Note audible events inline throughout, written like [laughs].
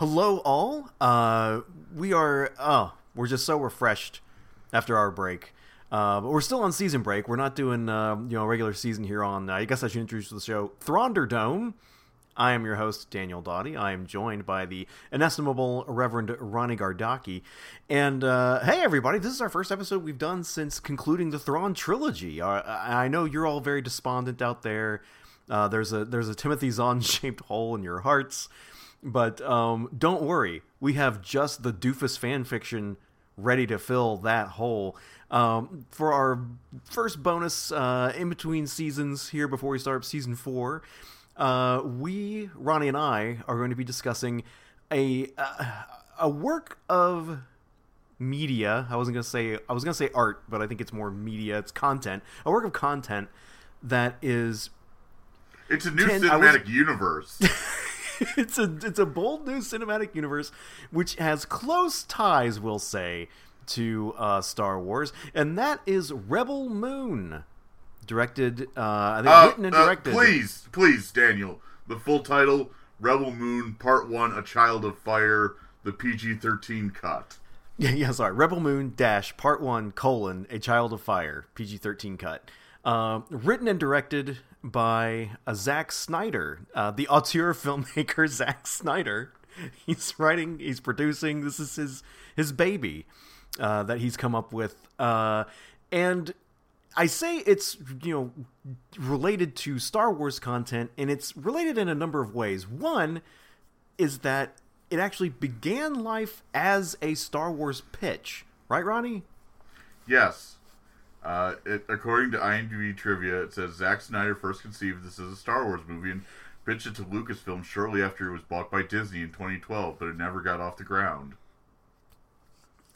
Hello, all. Uh, we are. Oh, we're just so refreshed after our break. Uh, but we're still on season break. We're not doing uh, you know regular season here on. Uh, I guess I should introduce the show, Thrawnderdome. I am your host, Daniel Doughty. I am joined by the inestimable Reverend Ronnie Gardaki. And uh, hey, everybody, this is our first episode we've done since concluding the Thrawn trilogy. Uh, I know you're all very despondent out there. Uh, there's a there's a Timothy Zahn shaped hole in your hearts, but um, don't worry, we have just the doofus fan fiction ready to fill that hole. Um, for our first bonus uh, in between seasons here before we start season four, uh, we Ronnie and I are going to be discussing a uh, a work of media. I wasn't going to say I was going to say art, but I think it's more media. It's content. A work of content that is It's a new cinematic universe. [laughs] [laughs] it's a it's a bold new cinematic universe which has close ties, we'll say, to uh, Star Wars, and that is Rebel Moon, directed, uh, I think Uh, written and uh, directed. please, please, Daniel. The full title: Rebel Moon Part One: A Child of Fire. The PG-13 cut. Yeah, [laughs] yeah, sorry. Rebel Moon dash Part One colon A Child of Fire PG thirteen cut. Uh, written and directed by uh, Zack Snyder, uh, the auteur [laughs] filmmaker Zack Snyder. He's writing, he's producing. This is his his baby uh, that he's come up with, uh, and I say it's you know related to Star Wars content, and it's related in a number of ways. One is that it actually began life as a Star Wars pitch, right, Ronnie? Yes. Uh, it, according to IMDb trivia, it says Zack Snyder first conceived this as a Star Wars movie and pitched it to Lucasfilm shortly after it was bought by Disney in 2012, but it never got off the ground.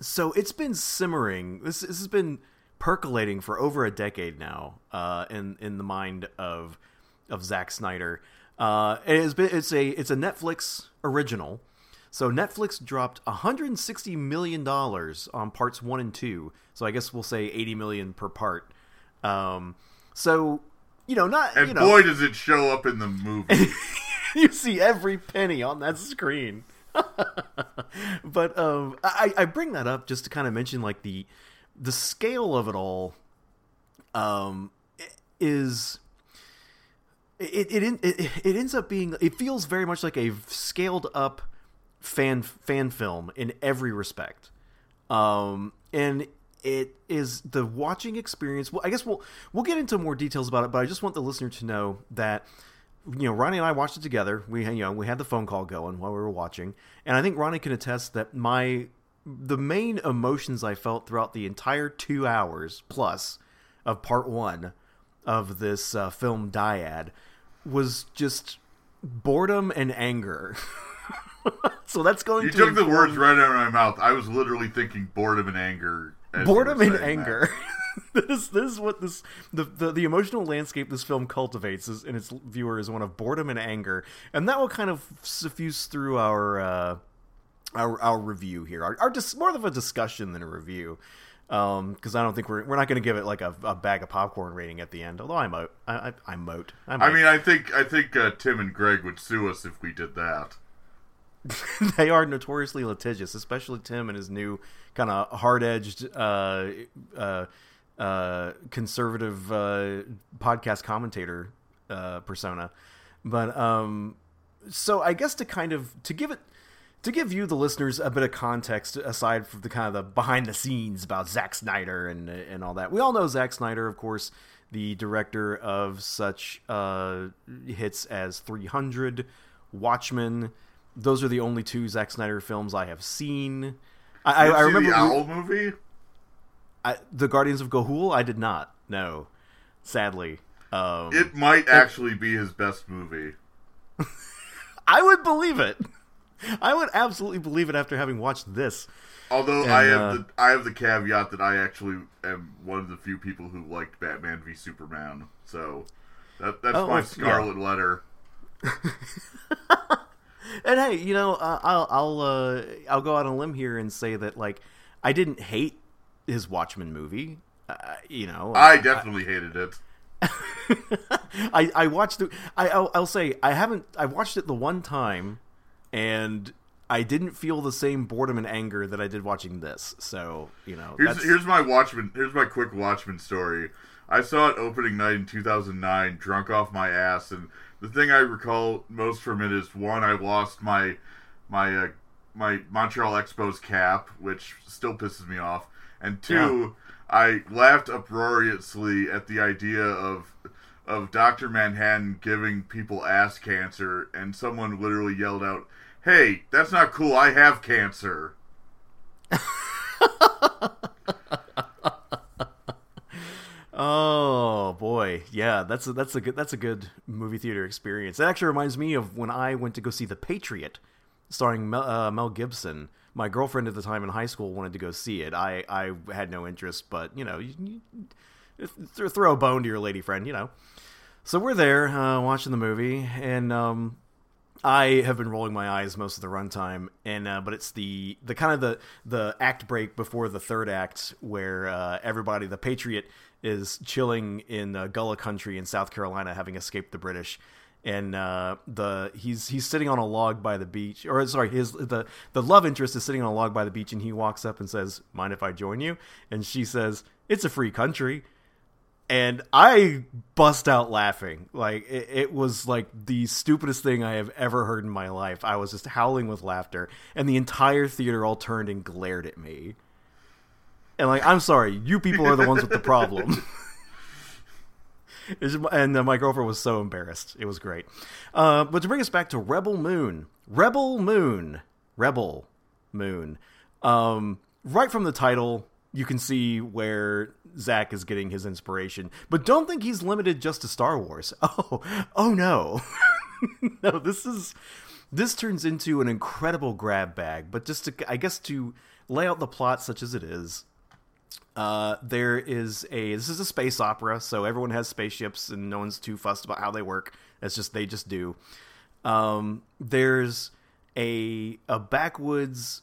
So it's been simmering. This, this has been percolating for over a decade now uh, in in the mind of of Zack Snyder. Uh, it has been it's a it's a Netflix original. So Netflix dropped 160 million dollars on parts one and two. So I guess we'll say 80 million per part. Um, so you know, not And you know, boy, does it show up in the movie. [laughs] you see every penny on that screen. [laughs] but um, I, I bring that up just to kind of mention like the the scale of it all um, is it it, it it ends up being it feels very much like a scaled up fan fan film in every respect. Um, and it is the watching experience. Well i guess we'll we'll get into more details about it but i just want the listener to know that you know ronnie and i watched it together. We you know we had the phone call going while we were watching. And i think ronnie can attest that my the main emotions i felt throughout the entire two hours plus of part one of this uh, film dyad was just boredom and anger [laughs] [laughs] so that's going You to took the words right out of my mouth. I was literally thinking boredom and anger. boredom and anger. [laughs] this this is what this the, the the emotional landscape this film cultivates is, in its viewer is one of boredom and anger, and that will kind of suffuse through our uh, our our review here. Our, our dis- more of a discussion than a review. Because I don't think we're we're not going to give it like a, a bag of popcorn rating at the end. Although I moat, I I, I moat. I, I mean, I think I think uh, Tim and Greg would sue us if we did that. [laughs] they are notoriously litigious, especially Tim and his new kind of hard-edged, uh, uh, uh, conservative uh, podcast commentator uh, persona. But um, so I guess to kind of to give it to give you the listeners a bit of context aside from the kind of the behind the scenes about Zack Snyder and and all that. We all know Zack Snyder, of course, the director of such uh, hits as 300, Watchmen. Those are the only two Zack Snyder films I have seen. I, I, you I see remember the we- Owl movie. I, the Guardians of Ga'Hoole. I did not. No, sadly. Um, It might actually be his best movie. [laughs] I would believe it. I would absolutely believe it after having watched this. Although And, I have uh, the I have the caveat that I actually am one of the few people who liked Batman v Superman. So that that's Oh, my yeah. scarlet letter. [laughs] And hey, you know, uh, I'll I'll uh, I'll go out on a limb here and say that like I didn't hate his Watchmen movie. Uh, you know, I definitely hated it. [laughs] I I watched it. I I'll, I'll say I haven't. I watched it the one time, and I didn't feel the same boredom and anger that I did watching this. So you know, Here's here's my Watchmen. Here's my quick Watchmen story. I saw it opening night in 2009, drunk off my ass, and the thing I recall most from it is one, I lost my my uh, my Montreal Expos cap, which still pisses me off, and two, I laughed uproariously at the idea of of Doctor Manhattan giving people ass cancer, and someone literally yelled out, "Hey, that's not cool! I have cancer." [laughs] Oh boy, yeah, that's a, that's a good that's a good movie theater experience. It actually reminds me of when I went to go see The Patriot, starring Mel, uh, Mel Gibson. My girlfriend at the time in high school wanted to go see it. I, I had no interest, but you know, you, you th- throw a bone to your lady friend, you know. So we're there uh, watching the movie, and um, I have been rolling my eyes most of the runtime, and uh, but it's the the kind of the the act break before the third act where uh, everybody, the Patriot, is chilling in uh, Gullah Country in South Carolina, having escaped the British, and uh, the he's he's sitting on a log by the beach, or sorry, his the the love interest is sitting on a log by the beach, and he walks up and says, "Mind if I join you?" And she says, "It's a free country." And I bust out laughing. Like it, it, was like the stupidest thing I have ever heard in my life. I was just howling with laughter, and the entire theater all turned and glared at me. And like, I'm sorry, you people are the ones with the problem. [laughs] And my girlfriend was so embarrassed. It was great. Uh, but to bring us back to Rebel Moon, Rebel Moon, Rebel Moon. Um, right from the title, you can see where Zack is getting his inspiration. But don't think he's limited just to Star Wars. [laughs] Oh, oh no. [laughs] no, this is this turns into an incredible grab bag, but just to I guess to lay out the plot such as it is, uh, there is a this is a space opera, so everyone has spaceships and no one's too fussed about how they work. It's just they just do. Um, there's a a backwoods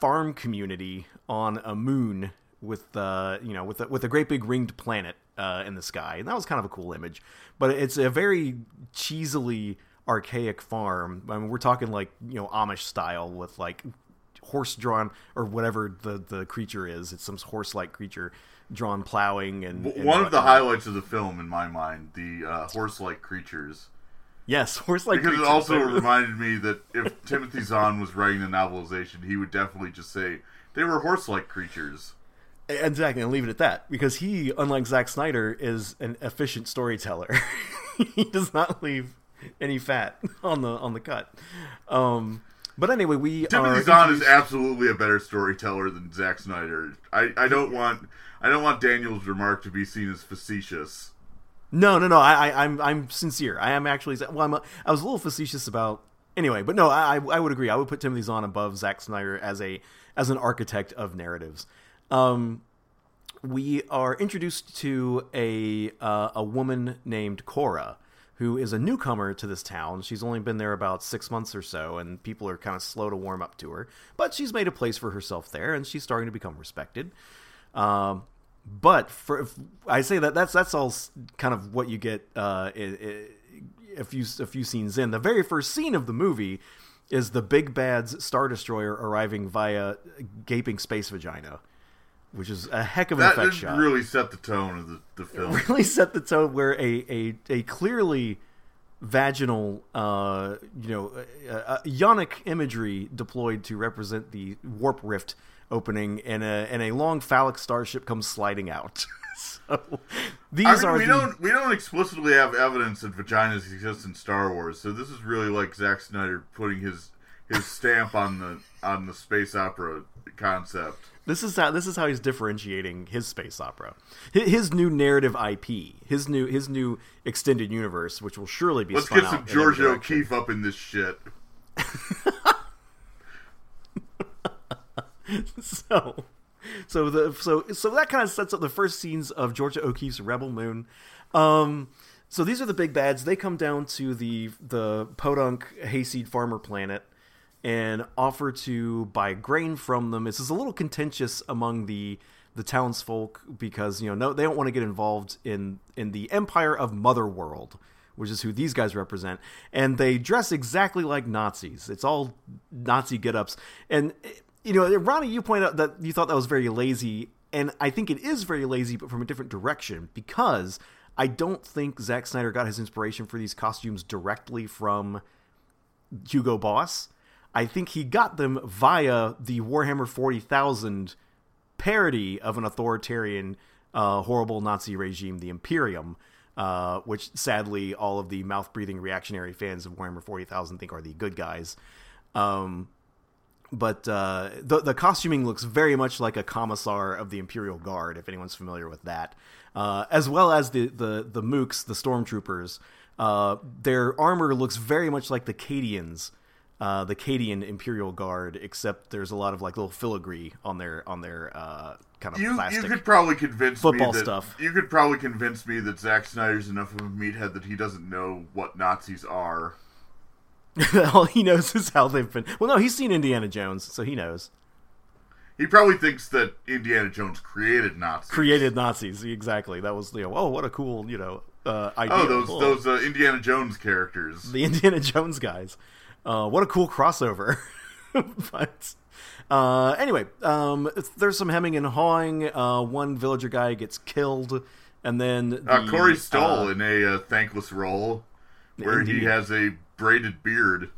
farm community on a moon with uh, you know with a, with a great big ringed planet uh, in the sky, and that was kind of a cool image. But it's a very cheesily archaic farm. I mean, we're talking like you know Amish style with like horse drawn or whatever the the creature is. It's some horse like creature drawn plowing and, and one of the highlights of the film in my mind the uh, horse like creatures. Yes, [laughs] horse like because creatures. it also reminded me that if Timothy Zahn was writing the novelization, he would definitely just say they were horse-like creatures. Exactly, and leave it at that because he, unlike Zack Snyder, is an efficient storyteller. [laughs] he does not leave any fat on the on the cut. Um, but anyway, we Timothy Zahn is absolutely a better storyteller than Zack Snyder. I, I don't want I don't want Daniel's remark to be seen as facetious. No, no, no. I, I, I'm, I'm sincere. I am actually. Well, I'm. A, I was a little facetious about. Anyway, but no, I, I would agree. I would put Timothy Zahn above Zack Snyder as a, as an architect of narratives. Um, we are introduced to a, uh, a woman named Cora, who is a newcomer to this town. She's only been there about six months or so, and people are kind of slow to warm up to her. But she's made a place for herself there, and she's starting to become respected. Um, but for I say that that's that's all kind of what you get uh, a few a few scenes in. The very first scene of the movie is the big bad's star destroyer arriving via gaping space vagina, which is a heck of an That effect shot. really set the tone of the, the film. really set the tone where a a, a clearly vaginal, uh, you know, uh, yonic imagery deployed to represent the warp rift opening, and a and a long phallic starship comes sliding out. [laughs] [laughs] so these I mean, are we the, don't we don't explicitly have evidence that vaginas exist in Star Wars, so this is really like Zack Snyder putting his his stamp on the on the space opera concept. This is how this is how he's differentiating his space opera, his, his new narrative IP, his new his new extended universe, which will surely be. Let's get some out in every George. O'Keeffe up in this shit. [laughs] so [laughs] so the so so that kind of sets up the first scenes of Georgia O'Keeffe's Rebel Moon. Um, so these are the big bads. They come down to the the Podunk hayseed farmer planet and offer to buy grain from them. This is a little contentious among the the townsfolk because you know no they don't want to get involved in in the empire of Mother World, which is who these guys represent, and they dress exactly like Nazis. It's all Nazi get-ups, and you know, Ronnie, you point out that you thought that was very lazy, and I think it is very lazy, but from a different direction because I don't think Zack Snyder got his inspiration for these costumes directly from Hugo Boss. I think he got them via the Warhammer 40,000 parody of an authoritarian, uh, horrible Nazi regime, the Imperium, uh, which sadly all of the mouth breathing reactionary fans of Warhammer 40,000 think are the good guys. Um, but uh, the the costuming looks very much like a commissar of the Imperial Guard, if anyone's familiar with that, uh, as well as the the the mooks, the stormtroopers. Uh, their armor looks very much like the Cadians, uh, the Cadian Imperial Guard, except there's a lot of like little filigree on their on their uh, kind of You plastic. you could probably convince football me that stuff. you could probably convince me that Zack Snyder's enough of a meathead that he doesn't know what Nazis are. [laughs] All he knows is how they've been. Well, no, he's seen Indiana Jones, so he knows. He probably thinks that Indiana Jones created Nazis. Created Nazis, exactly. That was you know, oh, what a cool you know uh, idea. Oh, those Oh. those uh, Indiana Jones characters. the Indiana [laughs] Jones guys. Uh, what a cool crossover. [laughs] but uh, anyway, um, there's some hemming and hawing. Uh, one villager guy gets killed, and then the, Uh, Corey Stoll uh, in a uh, thankless role where Indeed. he has a braided beard.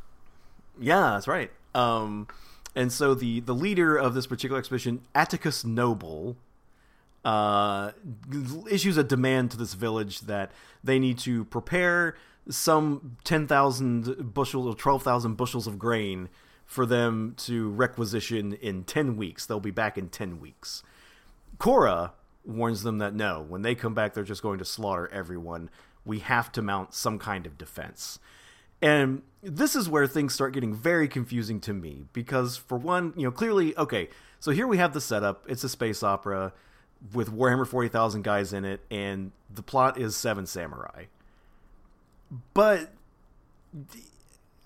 Yeah, that's right. Um, and so the the leader of this particular expedition, Atticus Noble, uh, issues a demand to this village that they need to prepare some ten thousand bushels or twelve thousand bushels of grain for them to requisition in ten weeks. They'll be back in ten weeks. Cora warns them that no, when they come back, they're just going to slaughter everyone. We have to mount some kind of defense. And this is where things start getting very confusing to me because, for one, you know, clearly, okay, so here we have the setup. It's a space opera with Warhammer 40,000 guys in it, and the plot is Seven Samurai. But,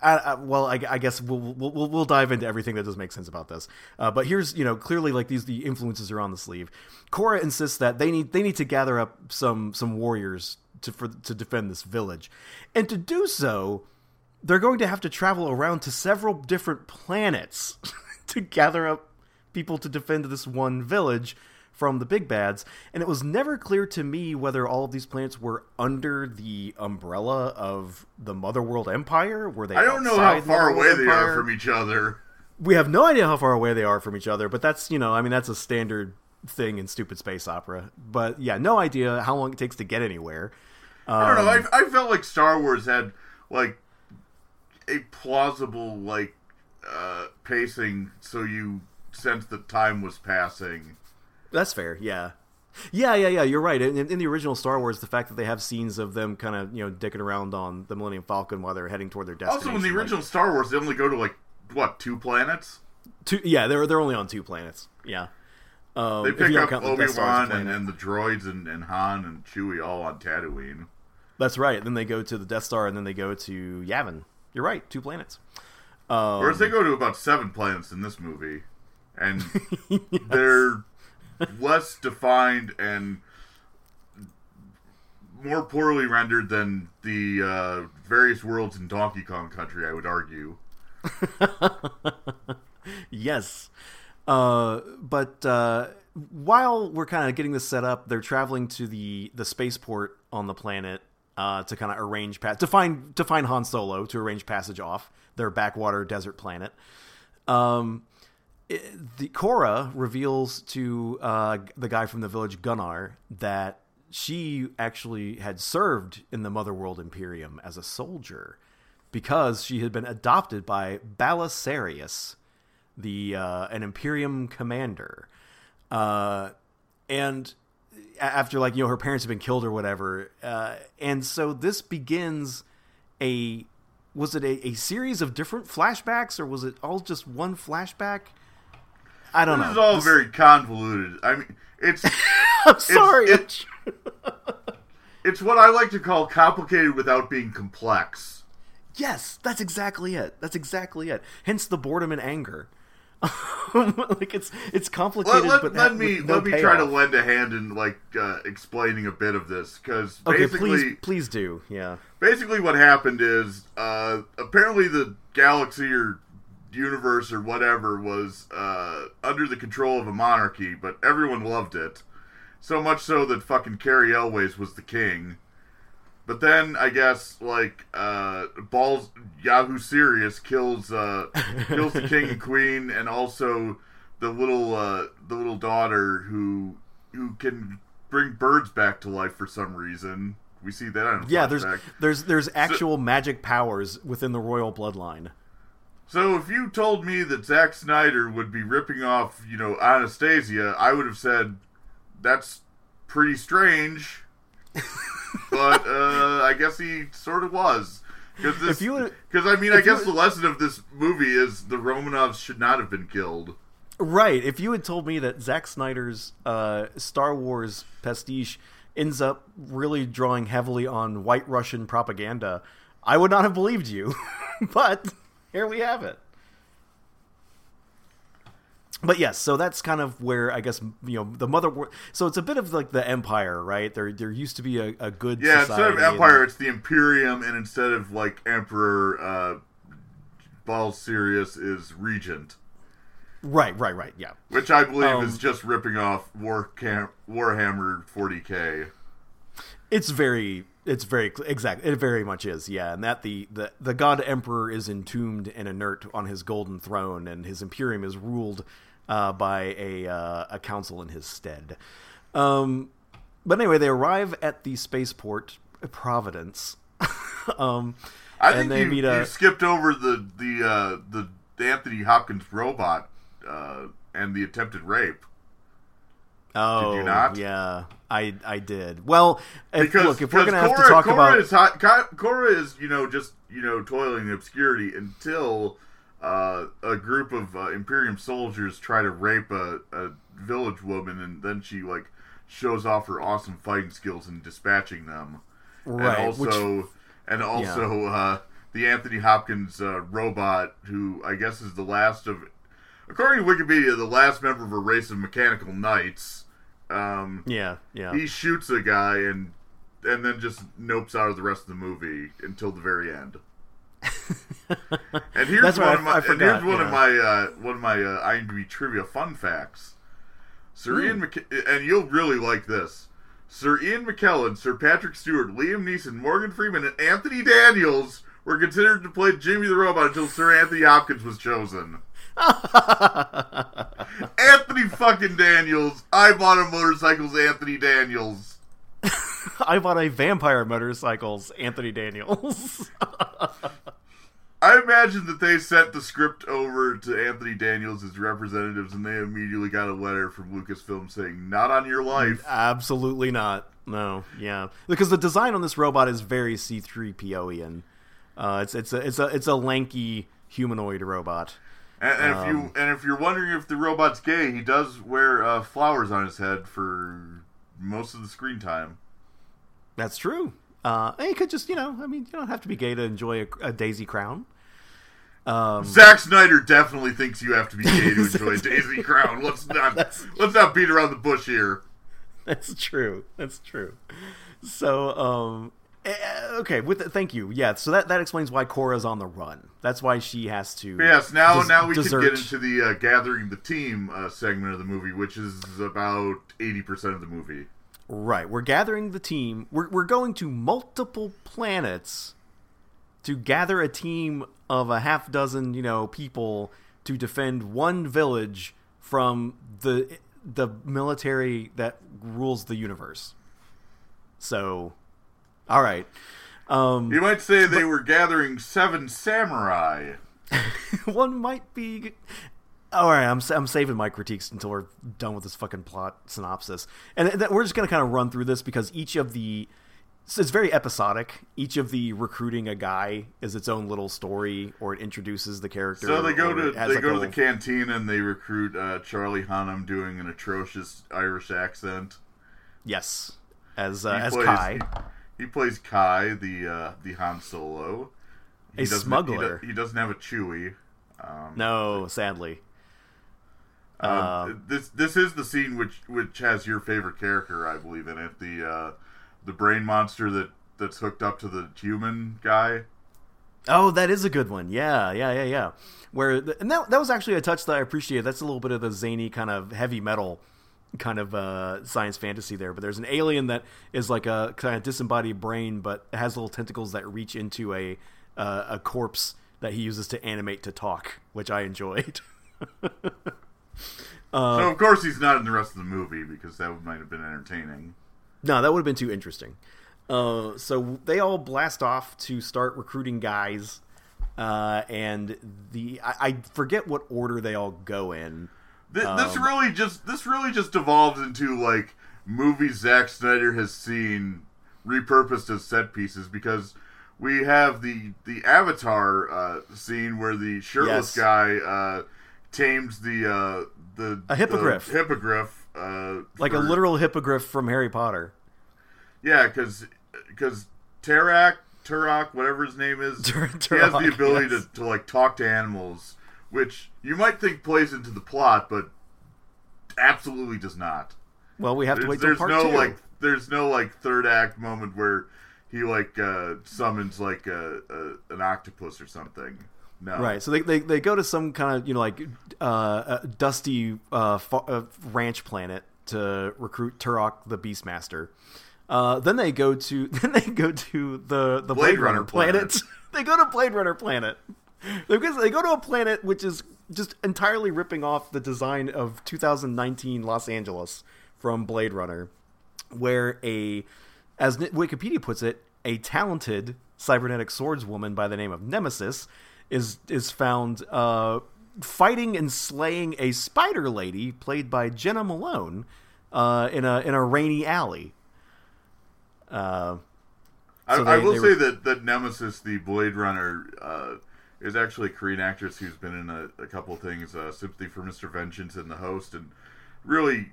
I, I, well, I, I guess we'll, we'll we'll dive into everything that does make sense about this. Uh, but here's, you know, clearly like these the influences are on the sleeve. Cora insists that they need they need to gather up some some warriors to for to defend this village, and to do so, they're going to have to travel around to several different planets [laughs] to gather up people to defend this one village from the big bads. And it was never clear to me whether all of these planets were under the umbrella of the Motherworld Empire. Were they? I don't know how far away they are from each other. We have no idea how far away they are from each other, but that's you know, I mean, that's a standard thing in stupid space opera. But yeah, no idea how long it takes to get anywhere. I don't know. Um, I, I felt like Star Wars had like a plausible like uh, pacing, so you sense that time was passing. That's fair. Yeah. Yeah, yeah, yeah. You're right. In, in the original Star Wars, the fact that they have scenes of them kind of you know dicking around on the Millennium Falcon while they're heading toward their destination. Also, in the like- original Star Wars, they only go to like what two planets? two, yeah, they're they're only on two planets. Yeah. Um, They pick up Obi Death Star as a Wan and, and the droids and, and Han and Chewie all on Tatooine. That's right. Then they go to the Death Star, and then they go to Yavin. You're right. Two planets. Um, Whereas they go to about seven planets in this movie, and [laughs] they're less defined and more poorly rendered than the uh, various worlds in Donkey Kong Country. I would argue. [laughs] yes. Uh, but uh, while we're kind of getting this set up, they're traveling to the the spaceport on the planet uh, to kind of arrange pass to find to find Han Solo to arrange passage off their backwater desert planet. Um, it- the Cora reveals to uh, the guy from the village Gunnar that she actually had served in the Motherworld Imperium as a soldier because she had been adopted by Balisarius, the uh, an Imperium commander, uh, and after like you know her parents have been killed or whatever, uh, and so this begins a was it a, a series of different flashbacks or was it all just one flashback? I don't know. This know. is all This- very convoluted. I mean, it's [laughs] I'm sorry. it- it's what I like to call complicated without being complex. yes, that's exactly it. That's exactly it. Hence the boredom and anger. [laughs] like it's it's complicated. Let, let, but let me no let me try to lend a hand in like uh, explaining a bit of this because Okay, basically please please do. Yeah. basically what happened is uh, apparently the galaxy or universe or whatever was uh, under the control of a monarchy, but everyone loved it. So much so that fucking Cary Elwes was the king. But then I guess like uh, balls Yahoo Serious kills uh, [laughs] kills the king and queen and also the little uh, the little daughter who who can bring birds back to life for some reason. We see that on Yeah, there's there's there's actual magic powers within the royal bloodline. So if you told me that Zack Snyder would be ripping off, you know, Anastasia, I would have said that's pretty strange. [laughs] but uh, I guess he sort of was. Because I mean, I if you guess the lesson of this movie is the Romanovs should not have been killed. Right. If you had told me that Zack Snyder's uh, Star Wars pastiche ends up really drawing heavily on white Russian propaganda, I would not have believed you. [laughs] but here we have it. But yes, so that's kind of where I guess you know the mother. So it's a bit of like the empire, right? There, there used to be a, a good Yeah, society. instead of and- Empire, it's the Imperium, and instead of like Emperor, uh, Balls Sirius is Regent. right, right, right. Yeah, Which I believe Um, is just ripping off War Cam- Warhammer 40k. It's very, it's very exact. It very much is, yeah. And that the the the god emperor is entombed and inert on his golden throne, and his imperium is ruled uh, by a uh, a council in his stead. Um, but anyway, they arrive at the spaceport Providence. [laughs] um, I think you, meet you skipped over the the uh, the, Anthony Hopkins robot uh, and the attempted rape. oh did you not? yeah, I I did. Well, if, Because look, if we're gonna have Cora, to talk Cora about is hot, Cora is you know just you know toiling in obscurity until uh, a group of uh, Imperium soldiers try to rape a, a village woman, and then she like shows off her awesome fighting skills in dispatching them. right, and which also and also uh, the Anthony Hopkins uh, robot, who I guess is the last of, according to Wikipedia, the last member of a race of mechanical knights. Um, yeah, yeah. he shoots a guy and and then just nopes out of the rest of the movie until the very end. And here's That's one of my forgot, here's one of my uh, one of my uh, IMDb trivia fun facts. Sir Ian McK- and you'll really like this. Sir Ian McKellen, Sir Patrick Stewart, Liam Neeson, Morgan Freeman, and Anthony Daniels were considered to play Jimmy the Robot until Sir Anthony Hopkins was chosen. [laughs] Anthony fucking Daniels. I bought a motorcycle's Anthony Daniels. [laughs] I bought a vampire motorcycles, Anthony Daniels. I imagine that they sent the script over to Anthony Daniels as representatives, and they immediately got a letter from Lucasfilm saying, "Not on your life." Absolutely not. No, yeah, because the design on this robot is very C three POian. Uh, it's it's a it's a it's a lanky humanoid robot. And, and if Um, you and if you're wondering if the robot's gay, he does wear uh, flowers on his head for most of the screen time. That's true. Uh, and you could just you know, I mean, you don't have to be gay to enjoy a, a daisy crown. Um, Zack Snyder definitely thinks you have to be gay to [laughs] enjoy Daisy Crown. Let's not let's not beat around the bush here. That's true. That's true. So, um, okay. With the, thank you. Yeah. So that that explains why Cora's on the run. That's why she has to. Yes, now des- now we desert. can get into the uh, gathering the team uh, segment of the movie, which is about eighty percent of the movie. Right. We're gathering the team. We're we're going to multiple planets to gather a team of a half dozen, you know, people to defend one village from the the military that rules the universe. So, all right. Um, You might say they were gathering seven samurai. [laughs] one might be. All right, I'm I'm saving my critiques until we're done with this fucking plot synopsis, and we're just gonna kind of run through this because each of the so it's very episodic. Each of the recruiting a guy is its own little story, or it introduces the character. So they go to they like, go to the canteen and they recruit uh, Charlie Hunnam doing an atrocious Irish accent. yes, as uh, as plays- Kai. He, plays Kai, the uh, the Han Solo. He A doesn't- smuggler. He, he doesn't have a Chewie. Um, No, sadly. Um, Uh, this this is the scene which which has your favorite character, I believe, in it. The uh, the brain monster that that's hooked up to the human guy. Oh, that is a good one. Yeah, yeah, yeah, yeah. Where the, and that that was actually a touch that I appreciated. That's a little bit of the zany kind of heavy metal kind of uh, science fantasy there. But there's an alien that is like a kind of disembodied brain, but has little tentacles that reach into a uh, a corpse that he uses to animate to talk, which I enjoyed. [laughs] Uh, so of course he's not in the rest of the movie because that might have been entertaining. No, that would have been too interesting. Uh, so they all blast off to start recruiting guys, uh, and the I, I, forget what order they all go in. This, um, really just this really just evolves into like movies Zack Snyder has seen repurposed as set pieces because we have the the Avatar uh, scene where the shirtless yes. guy uh, tames the uh, the a hippogriff, hippogriff, uh, like for, a literal hippogriff from Harry Potter. Yeah, because because Tarak, Turok, whatever his name is, [laughs] Tur- he has the ability yes. to, to like talk to animals, which you might think plays into the plot, but absolutely does not. Well, we have there's, to wait till there's no two. like there's no like third act moment where he like uh, summons like a, a, an octopus or something. No. Right. So they, they, they go to some kind of you know like uh, dusty uh, uh, ranch planet to recruit Turok the Beastmaster. Uh, then they go to [laughs] then they go to the the Blade, Blade Runner, Runner, planet. planet. [laughs] they go to Blade Runner planet. [laughs] They go, they go to a planet which is just entirely ripping off the design of 2019 Los Angeles from Blade Runner, where a as Wikipedia puts it, a talented cybernetic swordswoman by the name of Nemesis is is found uh, fighting and slaying a spider lady played by Jena Malone uh, in a in a rainy alley. Uh, so I, they, I, will say that that Nemesis, the Blade Runner, uh, is actually a Korean actress who's been in a, a couple of things, uh, Sympathy for Mr. Vengeance and The Host, and really.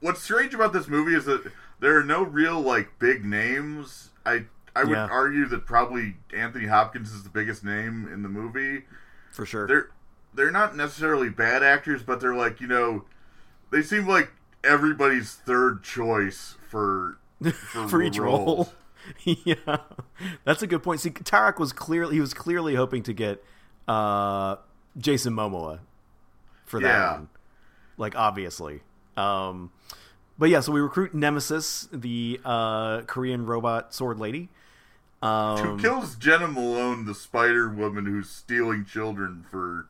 What's strange about this movie is that there are no real like big names. I I would yeah. argue that probably Anthony Hopkins is the biggest name in the movie. For sure. They're they're not necessarily bad actors, but they're like, you know, they seem like everybody's third choice for [laughs] for, for each role. [laughs] yeah. That's a good point. See, Tarak was clearly he was clearly hoping to get uh, Jason Momoa for that yeah. one. Like obviously. Um, but yeah, so we recruit Nemesis, the uh, Korean robot sword lady. Um, Who kills Jena Malone, the Spider Woman who's stealing children for?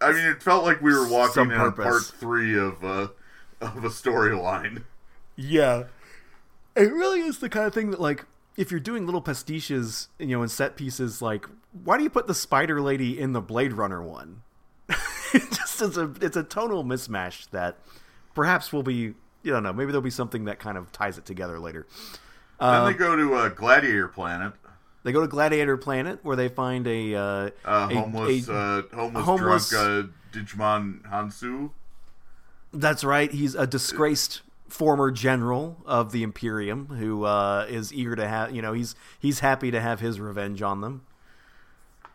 I mean, it felt like we were walking in part three of uh, of a storyline. Yeah, it really is the kind of thing that, like, if you're doing little pastiches, you know, and set pieces, like, why do you put the Spider Lady in the Blade Runner one? [laughs] it just is a it's a tonal mismatch that perhaps will be you don't know maybe there'll be something that kind of ties it together later. Then they um, go to uh, Gladiator Planet. They go to Gladiator Planet where they find a uh, uh, homeless, a, a, homeless, homeless, drunk uh, Djimon Hounsou. That's right. He's a disgraced former general of the Imperium who uh, is eager to have you know he's he's happy to have his revenge on them.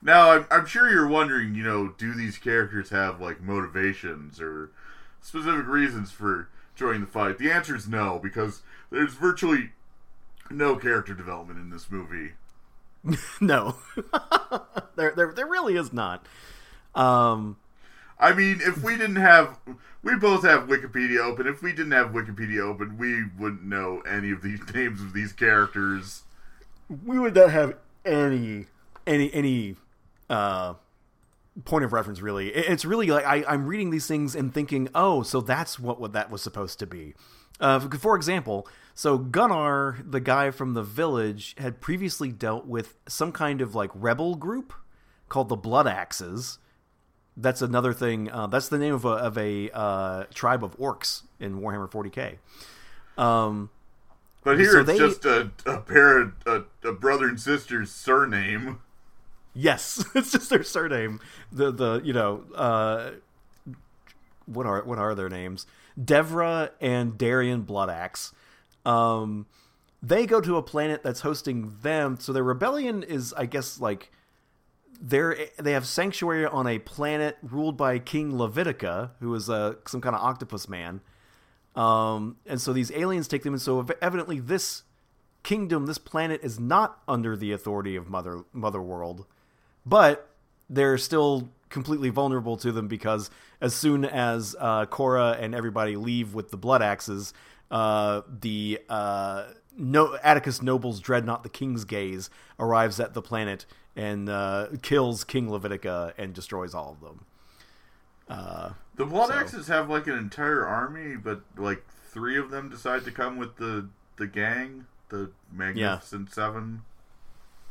Now I'm, I'm sure you're wondering, you know, do these characters have like motivations or specific reasons for joining the fight? The answer is no, because there's virtually no character development in this movie. [laughs] no, [laughs] there, there, there really is not. Um, I mean, if we didn't have, we both have Wikipedia open. If we didn't have Wikipedia open, we wouldn't know any of these [laughs] names of these characters. We would not have any, any, any uh, point of reference. Really, it's really like I, I'm reading these things and thinking, oh, so that's what, what that was supposed to be. Uh, for example, so Gunnar, the guy from the village, had previously dealt with some kind of like rebel group called the Blood Axes. That's another thing. Uh, that's the name of a, of a uh, tribe of orcs in Warhammer 40k. Um, but here so it's they, just a, a pair of a, a brother and sister's surname. Yes, [laughs] it's just their surname. The the you know uh, what are what are their names? Devra and Darian Bloodaxe. Um, they go to a planet that's hosting them. So their rebellion is, I guess, like they're they have sanctuary on a planet ruled by King Levitica, who is uh, some kind of octopus man. Um, and so these aliens take them, and so evidently this kingdom, this planet, is not under the authority of Mother Mother World, but they're still completely vulnerable to them because as soon as uh, Cora and everybody leave with the blood axes, uh, the uh, no Atticus Noble's dreadnought, the King's Gaze, arrives at the planet and uh, kills King Levitica and destroys all of them. Uh, The Blood So- Axes have like an entire army, but like three of them decide to come with the the gang, the Magnificent Seven.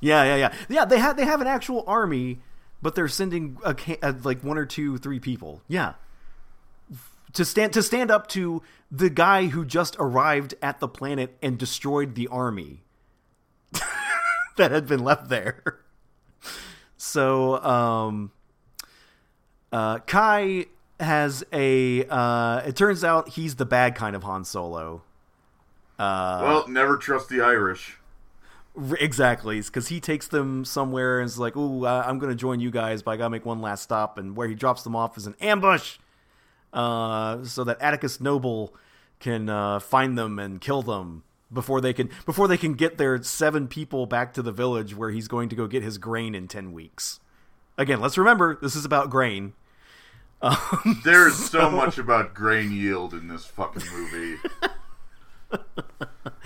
yeah, yeah, yeah, yeah. They have they have an actual army, but they're sending a, uh, like one or two, three people. Yeah, to stand to stand up to the guy who just arrived at the planet and destroyed the army [laughs] that had been left there. So, um, uh, Kai has a. Uh, it turns out he's the bad kind of Han Solo. Uh, well, never trust the Irish. Exactly, because he takes them somewhere and is like, "Ooh, I'm going to join you guys, but I got to make one last stop." And where he drops them off is an ambush, uh, so that Atticus Noble can uh, find them and kill them before they can before they can get their seven people back to the village where he's going to go get his grain in ten weeks. Again, let's remember this is about grain. Um, [laughs] There is so much about grain yield in this fucking movie.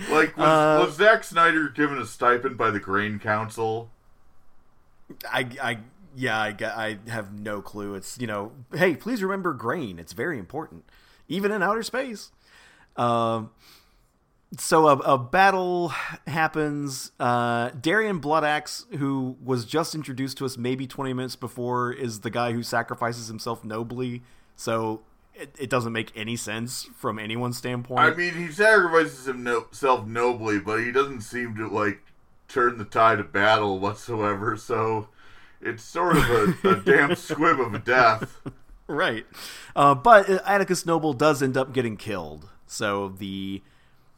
like, was, Uh, was Zack Snyder given a stipend by the Grain Council? I, I, yeah, I, I have no clue. It's you know, hey, please remember grain. It's very important, even in outer space. Um, so a, a battle happens. Uh, Darian Bloodaxe, who was just introduced to us maybe twenty minutes before, is the guy who sacrifices himself nobly. So it, it doesn't make any sense from anyone's standpoint. I mean, he sacrifices himself nobly, but he doesn't seem to like turn the tide of battle whatsoever. So it's sort of a, a [laughs] damn squib of a death. right. Uh, but Atticus Noble does end up getting killed. So the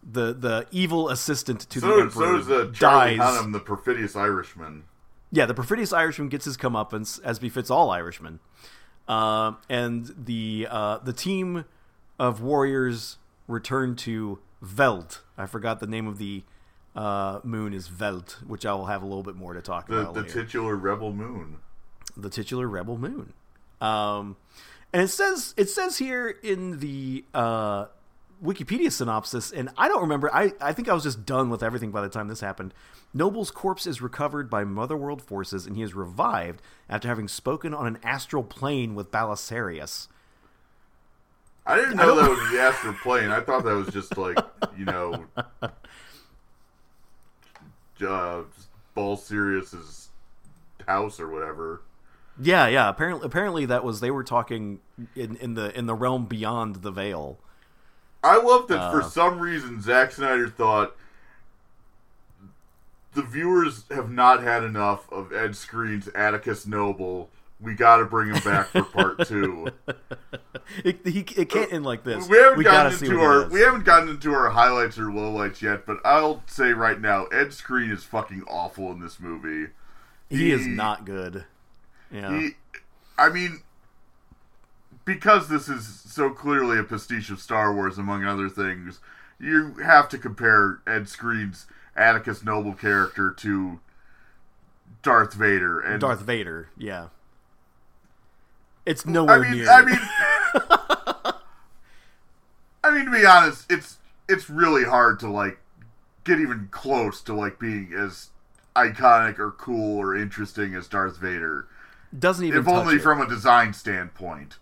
the the evil assistant to the emperor so does uh, dies. Hunnam, the perfidious Irishman. Yeah, the perfidious Irishman gets his comeuppance as befits all Irishmen. Uh, and the uh, the team of warriors return to Veld. I forgot the name of the uh, moon is Veld, which I will have a little bit more to talk The, about the later. titular rebel moon. the titular rebel moon. Um, and it says it says here in the uh, Wikipedia synopsis, and I don't remember. I, I think I was just done with everything by the time this happened. Noble's corpse is recovered by Motherworld forces, and he is revived after having spoken on an astral plane with Balisarius. I didn't know that was the astral plane. I thought that was just like you know, uh, Ball Sirius's house or whatever. Yeah, yeah. Apparently, apparently that was they were talking in, in the in the realm beyond the veil. I love that for Uh. some reason Zack Snyder thought the viewers have not had enough of Ed Skrein's Atticus Noble. We got to bring him back for part two. [laughs] It, he, it can't end like this. We haven't gotta gotten into our we haven't gotten into our highlights or lowlights yet, but I'll say right now, Ed Skrein is fucking awful in this movie. He is not good. Yeah. He, I mean, because this is so clearly a pastiche of Star Wars, among other things, you have to compare Ed Skrein's Atticus Noble character to Darth Vader. And Darth Vader, yeah. It's nowhere I mean, near. I mean, [laughs] I mean, to be honest, it's it's really hard to like get even close to like being as iconic or cool or interesting as Darth Vader. doesn't even if touch only it. from a design standpoint.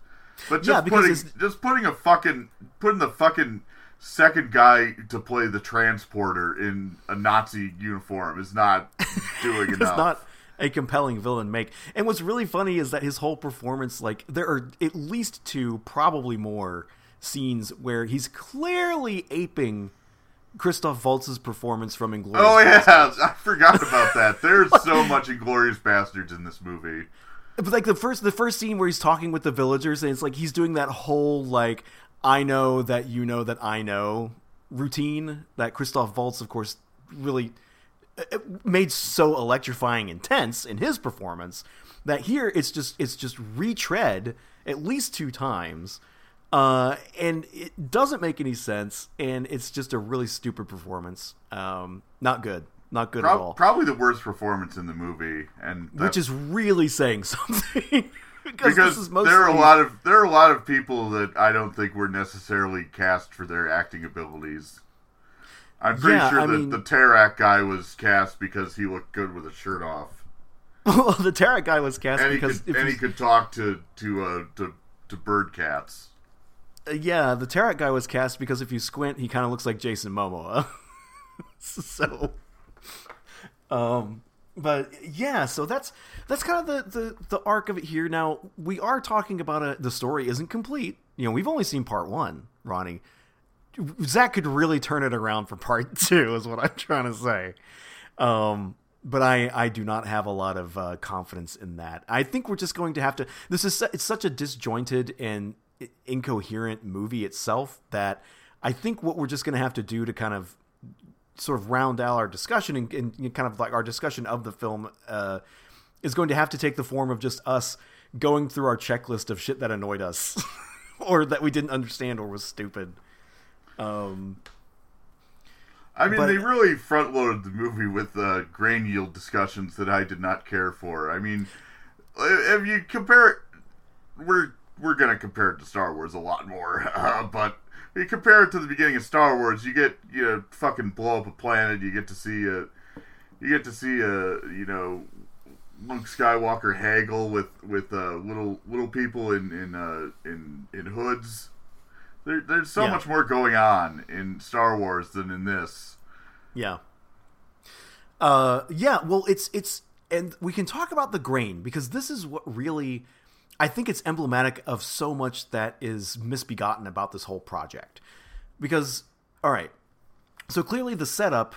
But just Yeah, putting it's- just putting a fucking putting the fucking second guy to play the transporter in a Nazi uniform is not [laughs] doing enough. it's enough. not a compelling villain make. And what's really funny is that his whole performance, like there are at least two, probably more scenes where he's clearly aping Christoph Waltz's performance from Inglourious. Oh yeah, Basterds. [laughs] I forgot about that. There's [laughs] so much Inglourious Basterds in this movie. But like the first the first scene where he's talking with the villagers and it's like he's doing that whole like I know that you know that I know routine that Christoph Waltz of course really made so electrifying intense in his performance that here it's just it's just retread at least two times uh, and it doesn't make any sense and it's just a really stupid performance. Um, not good not good Pro- at all Probably the worst performance in the movie, and which is really saying [laughs] something because, because this is mostly there are a lot of there are a lot of people that I don't think were necessarily cast for their acting abilities. I'm pretty Yeah, sure I that mean- the Tarak guy was cast because he looked good with a shirt off, [laughs] well, the Tarot guy was cast and he because could if and you- he could talk to to uh, to to bird cats. Uh, yeah, the Tarot guy was cast because if you squint, he kind of looks like Jason Momoa. [laughs] so, um, but yeah, so that's that's kind of the, the the arc of it here. Now we are talking about a the story isn't complete. You know, we've only seen part one, Ronnie. Zack could really turn it around for part [laughs] two, is what I'm trying to say. Um, but I, I do not have a lot of uh, confidence in that. I think we're just going to have to. This is it's such a disjointed and incoherent movie itself that I think what we're just going to have to do to kind of sort of round out our discussion and, and kind of like our discussion of the film uh, is going to have to take the form of just us going through our checklist of shit that annoyed us [laughs] or that we didn't understand or was stupid. Um, I mean, But- they really front loaded the movie with uh, grain yield discussions that I did not care for. I mean, if you compare it, we're we're gonna compare it to Star Wars a lot more, [laughs] uh, but you compare it to the beginning of Star Wars, you get you know fucking blow up a planet, you get to see a you get to see a you know Luke Skywalker haggle with with uh, little little people in in uh, in in hoods. There, there's so Yeah. much more going on in Star Wars than in this. Yeah. Uh, yeah. Well, it's it's, and we can talk about the grain because this is what really, I think it's emblematic of so much that is misbegotten about this whole project. Because, all right, so clearly the setup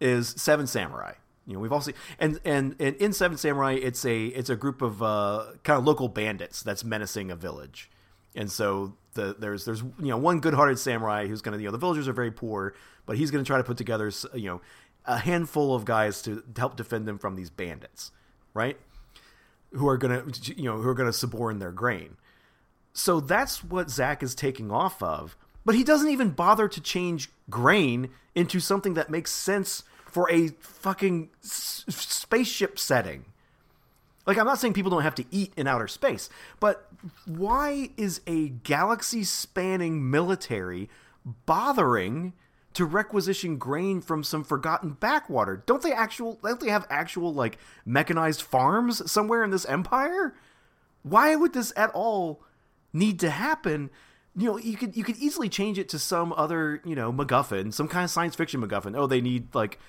is Seven Samurai. You know, we've all seen, and, and and in Seven Samurai, it's a it's a group of uh, kind of local bandits that's menacing a village, and so the there's there's you know one good-hearted samurai who's going to you know the villagers are very poor, but he's going to try to put together you know a handful of guys to, to help defend them from these bandits, right? Who are going to you know who are going to suborn their grain. So that's what Zack is taking off of. But he doesn't even bother to change grain into something that makes sense for a fucking s- spaceship setting. Like, I'm not saying people don't have to eat in outer space, but why is a galaxy spanning military bothering to requisition grain from some forgotten backwater? Don't they actual don't they have actual like mechanized farms somewhere in this empire? Why would this at all need to happen? You know, you could you could easily change it to some other, you know, MacGuffin, some kind of science fiction MacGuffin. Oh, they need like,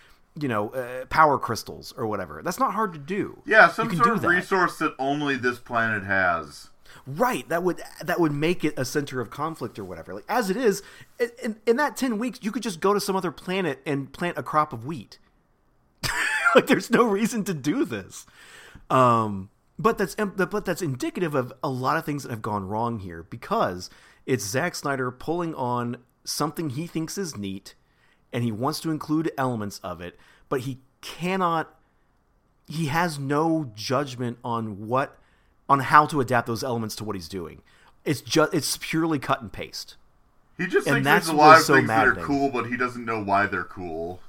you know, uh, power crystals or whatever. That's not hard to do. Yeah, some sort of that. resource that only this planet has. Right, that would that would make it a center of conflict or whatever. Like as it is, in, in, that ten weeks, you could just go to some other planet and plant a crop of wheat. [laughs] like there's no reason to do this. Um, but that's but that's indicative of a lot of things that have gone wrong here because it's Zack Snyder pulling on something he thinks is neat, and he wants to include elements of it, but he cannot. He has no judgment on what on how to adapt those elements to what he's doing. It's just it's purely cut and paste. He just And thinks that's there's a lot of so things that are cool, but he doesn't know why they're cool.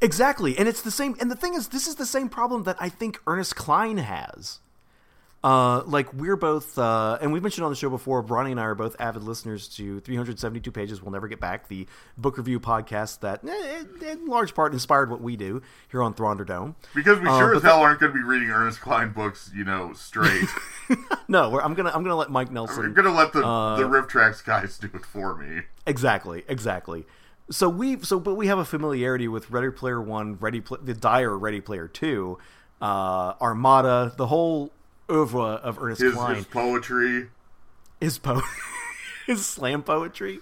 Exactly, and it's the same. And the thing is, this is the same problem that I think Ernest Cline has. Uh, like we're both, uh, and we've mentioned on the show before. Ronnie and I are both avid listeners to 372 pages. We'll never get back the book review podcast that, eh, in large part, inspired what we do here on Thrawnderdome. Because we Uh, sure but as hell aren't going to be reading Ernest Cline books, you know, straight. [laughs] No, we're, I'm gonna I'm gonna let Mike Nelson. Going to let the Uh, the RiffTrax guys do it for me. Exactly, exactly. So we so but we have a familiarity with Ready Player One, Ready Pla the dire Ready Player Two, uh, Armada, the whole oeuvre of Ernest His, Cline, his poetry. his po- [laughs] his slam poetry.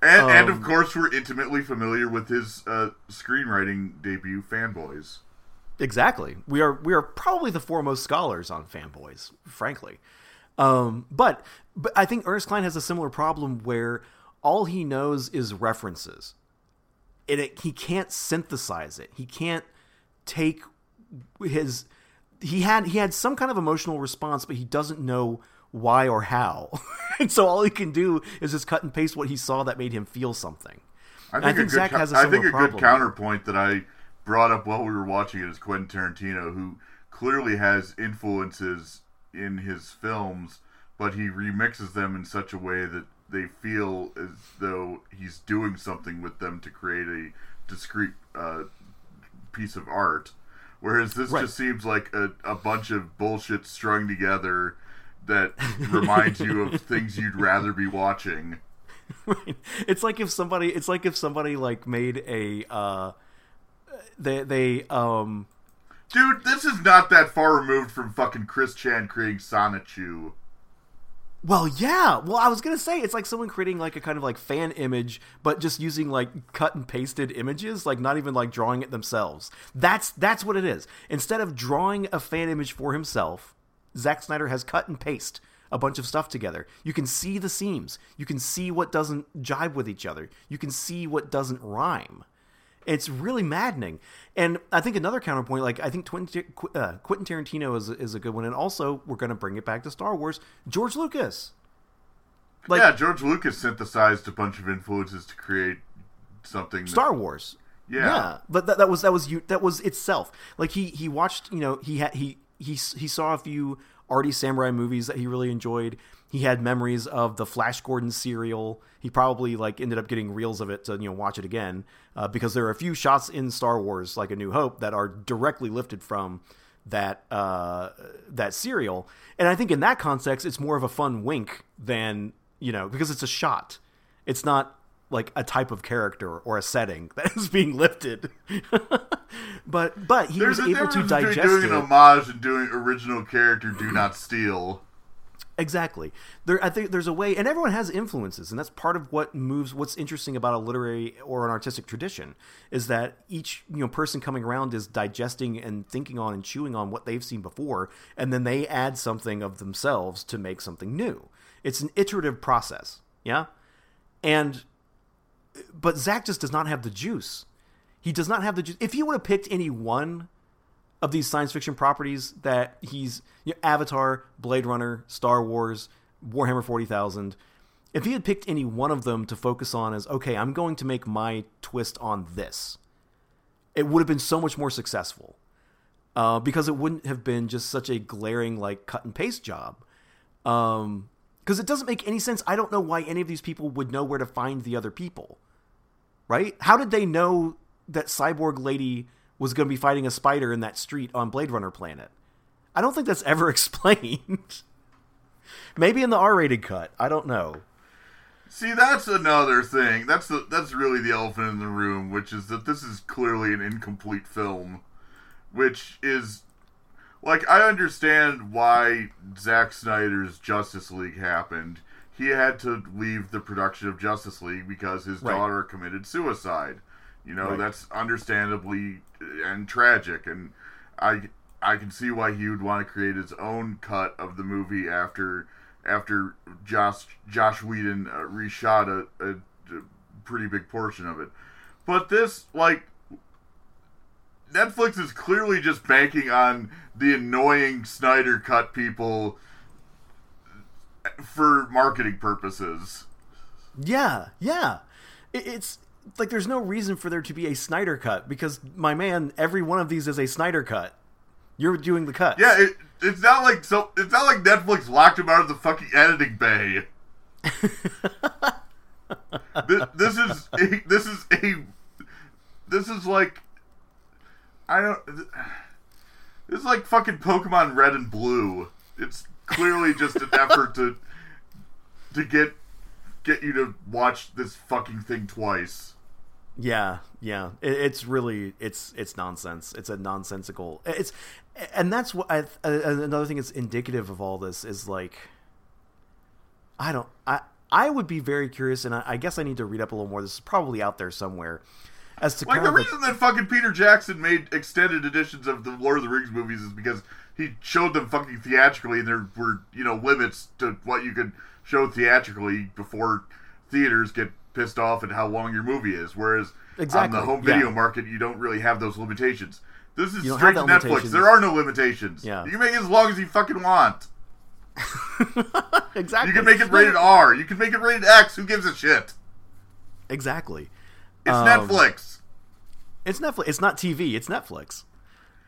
And, and of Um, course, we're intimately familiar with his uh, screenwriting debut, Fanboys. Exactly. We are we are probably the foremost scholars on fanboys, frankly. Um, but but I think Ernest Cline has a similar problem where all he knows is references, and it, he can't synthesize it. He can't take his he had he had some kind of emotional response, but he doesn't know why or how. [laughs] and so all he can do is just cut and paste what he saw that made him feel something. I think, I a think Zack co- has a I think a good counterpoint that I brought up while we were watching it is Quentin Tarantino, who clearly has influences in his films, but he remixes them in such a way that they feel as though he's doing something with them to create a discrete uh, piece of art. Whereas this Right. just seems like a, a bunch of bullshit strung together that [laughs] reminds you of things you'd rather be watching. Right. It's like if somebody it's like if somebody like made a uh they they um Dude, this is not that far removed from fucking Chris Chan creating Sonichu. Well, yeah. Well, I was gonna say it's like someone creating like a kind of like fan image, but just using like cut and pasted images, like not even like drawing it themselves. That's that's what it is. Instead of drawing a fan image for himself, Zack Snyder has cut and paste a bunch of stuff together. You can see the seams. You can see what doesn't jibe with each other. You can see what doesn't rhyme. It's really maddening. And I think another counterpoint, like I think Quentin, uh, Quentin Tarantino is, is a good one. And also, we're going to bring it back to Star Wars. George Lucas. Like yeah, George Lucas synthesized a bunch of influences to create something. that- Star Wars. Yeah. but that, that was that was you that was itself. Like he he watched, you know, he had he he he saw a few arty samurai movies that he really enjoyed. He had memories of the Flash Gordon serial. He probably like ended up getting reels of it to you know watch it again uh, because there are a few shots in Star Wars like A New Hope that are directly lifted from that uh, that serial. And I think in that context, it's more of a fun wink than you know because it's a shot. It's not like a type of character or a setting [laughs] that is being lifted. [laughs] but but he There's was able to digest doing it. an homage and doing original character do not steal. Exactly. There, I think there's a way, and everyone has influences, and that's part of what moves. What's interesting about a literary or an artistic tradition is that each you know person coming around is digesting and thinking on and chewing on what they've seen before, and then they add something of themselves to make something new. It's an iterative process, yeah. And but Zack just does not have the juice. He does not have the juice. If he would have picked any one of these science fiction properties that he's you know, Avatar, Blade Runner, Star Wars, Warhammer 40,000, if he had picked any one of them to focus on as, okay, I'm going to make my twist on this, it would have been so much more successful. Uh, because it wouldn't have been just such a glaring, like, cut and paste job. Um, because it doesn't make any sense. I don't know why any of these people would know where to find the other people. Right? How did they know that Cyborg Lady was going to be fighting a spider in that street on Blade Runner planet? I don't think that's ever [laughs] explained. Maybe in the R-rated cut. I don't know. See, that's another thing. That's the that's really the elephant in the room, which is that this is clearly an incomplete film, which is like I understand why Zack Snyder's Justice League happened. He had to leave the production of Justice League because his Right. daughter committed suicide. You know, Right. that's understandably and tragic and I I can see why he would want to create his own cut of the movie after after Josh Joss Whedon uh, reshot a, a, a pretty big portion of it. But this like Netflix is clearly just banking on the annoying Snyder cut people for marketing purposes. Yeah, yeah. It, it's like there's no reason for there to be a Snyder cut because my man, every one of these is a Snyder cut. You're doing the cut. Yeah, it, it's not like so. It's not like Netflix locked him out of the fucking editing bay. [laughs] this, this is a, this is a this is like I don't. This is like fucking Pokemon Red and Blue. It's clearly just an effort to to get get you to watch this fucking thing twice. Yeah, yeah. It, it's really it's it's nonsense. It's a nonsensical. It's and that's what I uh, another thing that's indicative of all this is like I don't I I would be very curious, and I, I guess I need to read up a little more. This is probably out there somewhere. As to Like the of like- reason that fucking Peter Jackson made extended editions of the Lord of the Rings movies is because he showed them fucking theatrically, and there were you know limits to what you could show theatrically before theaters get pissed off at how long your movie is. Whereas Exactly, on the home yeah. video market, you don't really have those limitations. This is straight to Netflix. There are no limitations. Yeah. You can make it as long as you fucking want. [laughs] exactly. You can make it rated R. You can make it rated X. Who gives a shit? Exactly. It's Um, Netflix. It's Netflix. It's not TV. It's Netflix.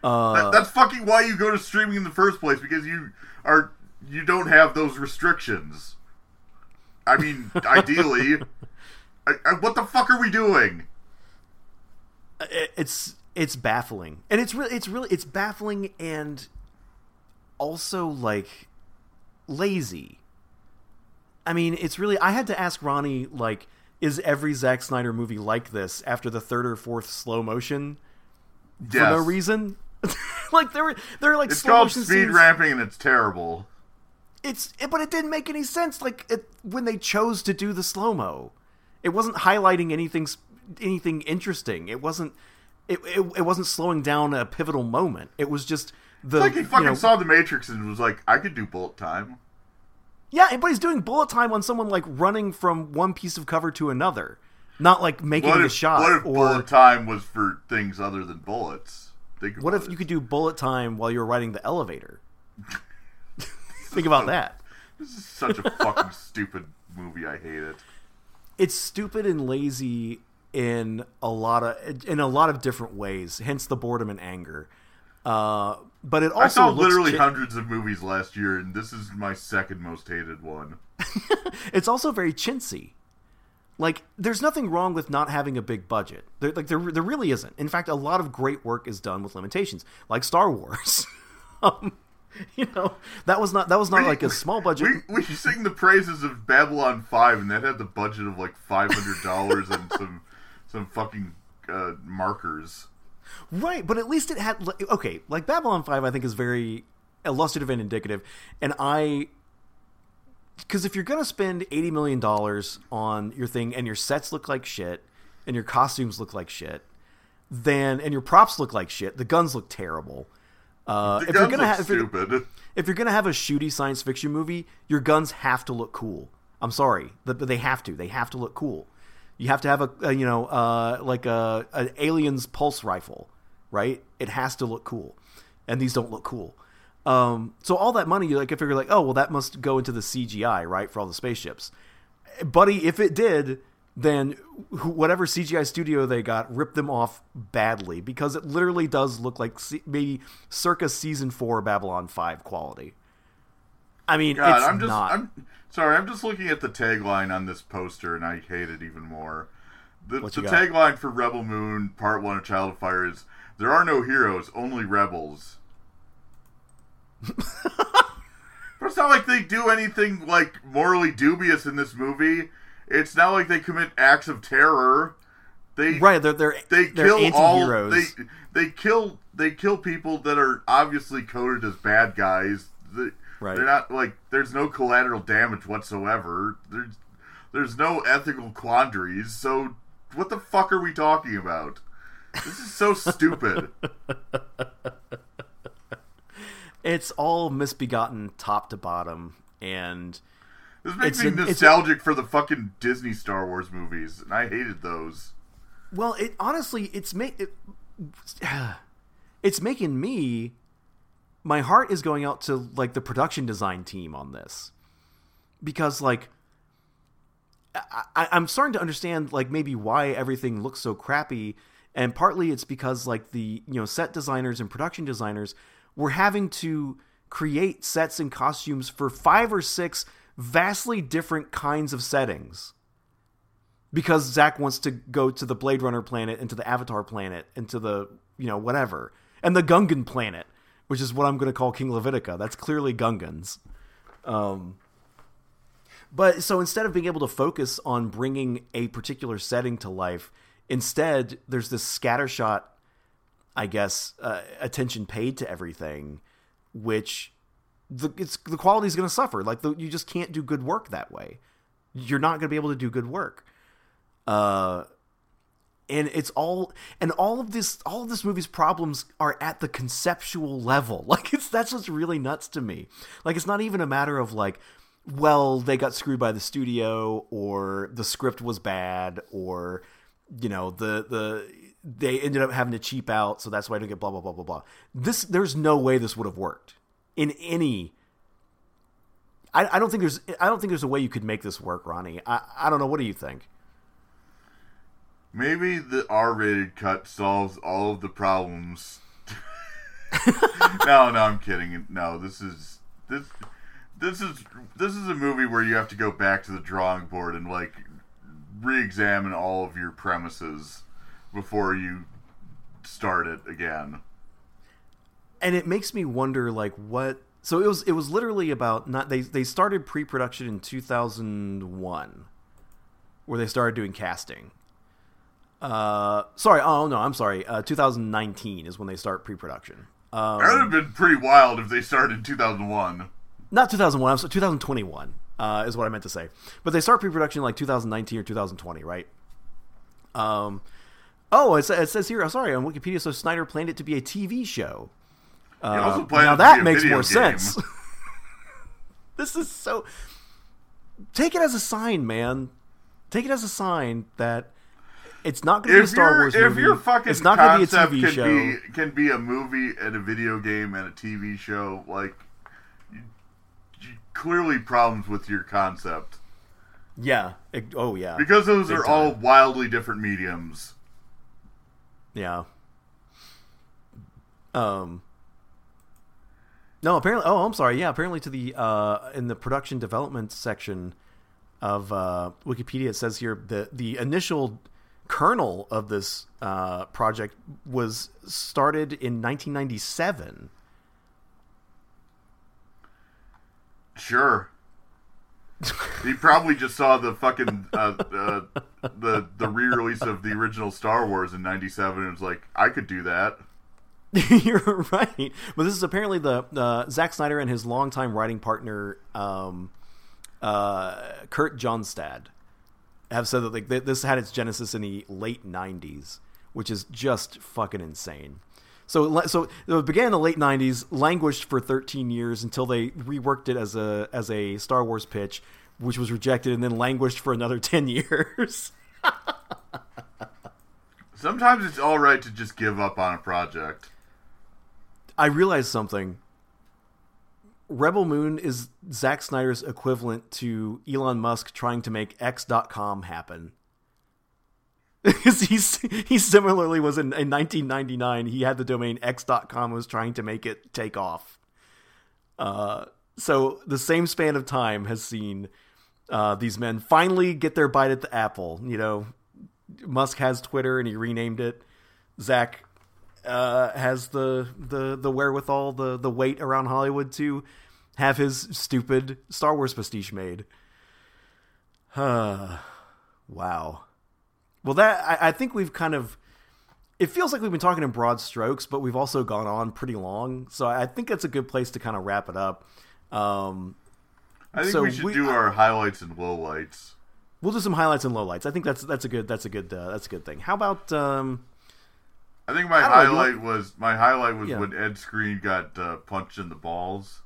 Uh, That- that's fucking why you go to streaming in the first place because you are you don't have those restrictions. I mean, [laughs] ideally, I, I, what the fuck are we doing? it- it's it's baffling, and it's really it's really it's baffling and also like lazy. I mean, it's really. I had to ask Ronnie like, is every Zack Snyder movie like this after the third or fourth slow motion for no reason? [laughs] like there were there are like It's slow called motion speed scenes. ramping and it's terrible. It's it, but it didn't make any sense. Like it, when they chose to do the slow mo, it wasn't highlighting anything anything interesting. It wasn't. It, it, it wasn't slowing down a pivotal moment. It was just the It's like he you fucking know- saw the Matrix and was like, I could do bullet time. yeah, but he's doing bullet time on someone like running from one piece of cover to another, not like making What if, shot. what if or bullet time was for things other than bullets? Think what if you could do bullet time while you're riding the elevator? [laughs] Think about that. This is such a fucking [laughs] stupid movie. I hate it. It's stupid and lazy in a lot of in a lot of different ways. Hence the boredom and anger. Uh, but it also I saw literally chi- hundreds of movies last year, and this is my second most hated one. [laughs] it's also very chintzy. Like, there's nothing wrong with not having a big budget. There, like, there, there really isn't. In fact, a lot of great work is done with limitations, like Star Wars. [laughs] um, [laughs] you know, that was not that was not We- like a small budget. We we sing the praises of Babylon Five, and that had the budget of like five hundred dollars and [laughs] some some fucking uh, markers. Right, but at least it had okay. Like Babylon Five, I think is very illustrative and indicative, and I because if you're gonna spend eighty million dollars on your thing and your sets look like shit and your costumes look like shit, then and your props look like shit, the guns look terrible. Uh, if you're gonna have stupid. if you're gonna have a shooty science fiction movie, your guns have to look cool. I'm sorry, but they have to. They have to look cool. You have to have a, a you know uh, like a an alien's pulse rifle, right? It has to look cool, and these don't look cool. Um, so all that money, you like, I figure like, oh well, that must go into the CGI, right, for all the spaceships, buddy. If it did, then whatever CGI studio they got ripped them off badly because it literally does look like maybe circa season four Babylon Five quality. I mean, God, it's I'm just not. I'm sorry. I'm just looking at the tagline on this poster, and I hate it even more. The, the tagline for Rebel Moon Part One of Child of Fire is "There are no heroes, only rebels." [laughs] but it's not like they do anything like morally dubious in this movie. It's not like they commit acts of terror. They right, they're they're they they're kill all they they kill they kill people that are obviously coded as bad guys. They, Right. They're not like there's no collateral damage whatsoever. There's there's no ethical quandaries. So what the fuck are we talking about? This is so stupid. [laughs] It's all misbegotten, top to bottom, and This makes It's me an- it's a- nostalgic for the fucking Disney Star Wars movies, and I hated those. Well, it honestly, it's make it, [sighs] it's making me. My heart is going out to like the production design team on this, because like, I, I'm starting to understand like maybe why everything looks so crappy, and partly it's because like the you know set designers and production designers were having to create sets and costumes for five or six vastly different kinds of settings because Zack wants to go to the Blade Runner planet and to the Avatar planet and to the you know whatever and the Gungan planet, which is what I'm going to call King Levitica. That's clearly Gungans. Um, but so instead of being able to focus on bringing a particular setting to life, instead there's this scattershot, I guess, uh, attention paid to everything, which the it's the quality is going to suffer. Like the, you just can't do good work that way. You're not going to be able to do good work. Uh, and it's all and all of this all of this movie's problems are at the conceptual level. [laughs] Like it's that's what's really nuts to me. Like it's not even a matter of like, well, they got screwed by the studio or the script was bad or you know the the they ended up having to cheap out, so that's why I don't get blah blah blah blah blah. This there's no way this would have worked in any. I, I don't think there's I don't think there's a way you could make this work, Ronnie. I, I don't know. What do you think? Maybe the R-rated cut solves all of the problems. [laughs] no, no, I'm kidding. No, this is this this is this is a movie where you have to go back to the drawing board and like re-examine all of your premises before you start it again. And it makes me wonder, like, what? So it was it was literally about not they they started pre-production in 2001, where they started doing casting. Uh, sorry, oh no, I'm sorry. Uh, 2019 is when they start pre-production. Um, that would have been pretty wild if they started in 2001. Not 2001. I'm sorry, 2021 uh, is what I meant to say. But they start pre-production like 2019 or 2020, right? Um, oh, it, it says here. i'm Sorry, on Wikipedia. So Snyder planned it to be a TV show. Uh, now that makes more game. sense. [laughs] this is so. Take it as a sign, man. Take it as a sign that it's not going to be a Star Wars movie. If your fucking it's not going to be a TV can show. Be, can be a movie and a video game and a TV show, like you, you, clearly problems with your concept. Yeah. It, oh yeah. Because those Big are time. all wildly different mediums. Yeah. Um. No, apparently. Oh, I'm sorry. Yeah, apparently to the uh, in the production development section of uh, Wikipedia, it says here the the initial kernel of this uh, project was started in 1997. Sure. [laughs] he probably just saw the fucking uh, uh, the the re-release of the original Star Wars in '97 and was like, I could do that. [laughs] You're right, but this is apparently the uh, Zack Snyder and his longtime writing partner, um, uh, Kurt Johnstad have said that like this had its genesis in the late '90s, which is just fucking insane. So, so it began in the late '90s, languished for 13 years until they reworked it as a as a Star Wars pitch, which was rejected, and then languished for another [laughs] 10 years. [laughs] Sometimes it's all right to just give up on a project. I realized something. Rebel Moon is Zack Snyder's equivalent to Elon Musk trying to make X.com happen. [laughs] He's he similarly was in, in 1999. He had the domain X.com was trying to make it take off. Uh, so the same span of time has seen uh, these men finally get their bite at the apple. You know, Musk has Twitter and he renamed it. Zack uh, has the the the wherewithal, the the weight around Hollywood to have his stupid Star Wars pastiche made. Huh. [sighs] wow. Well, that I, I, think we've kind of. It feels like we've been talking in broad strokes, but we've also gone on pretty long. So I think that's a good place to kind of wrap it up. Um, I think so we should we, do our highlights and lowlights. We'll do some highlights and lowlights. I think that's that's a good that's a good uh, that's a good thing. How about? Um, I think my I highlight know, was my highlight was yeah. when Ed Skrein got uh, punched in the balls.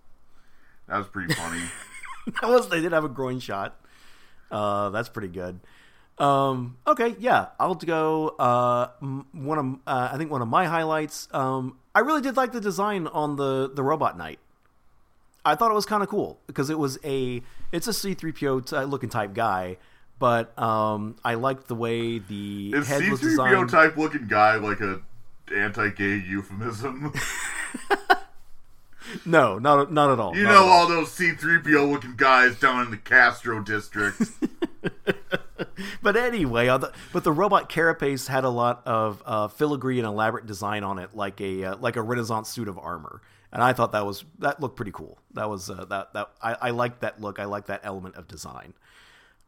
That was pretty funny. [laughs] that was they did have a groin shot. Uh, that's pretty good. Um, okay, yeah, I'll go. Uh, one of uh, I think one of my highlights. Um, I really did like the design on the the robot knight. I thought it was kind of cool because it was a it's a C three PO looking type guy, but um, I liked the way the Is head was. C-3PO type looking guy like a anti-gay euphemism? [laughs] no, not not at all. You know all. all those C-3PO looking guys down in the Castro district. [laughs] but anyway, but the robot carapace had a lot of uh, filigree and elaborate design on it, like a uh, like a Renaissance suit of armor, and I thought that was that looked pretty cool. That was uh, that that I, I liked that look. I like that element of design.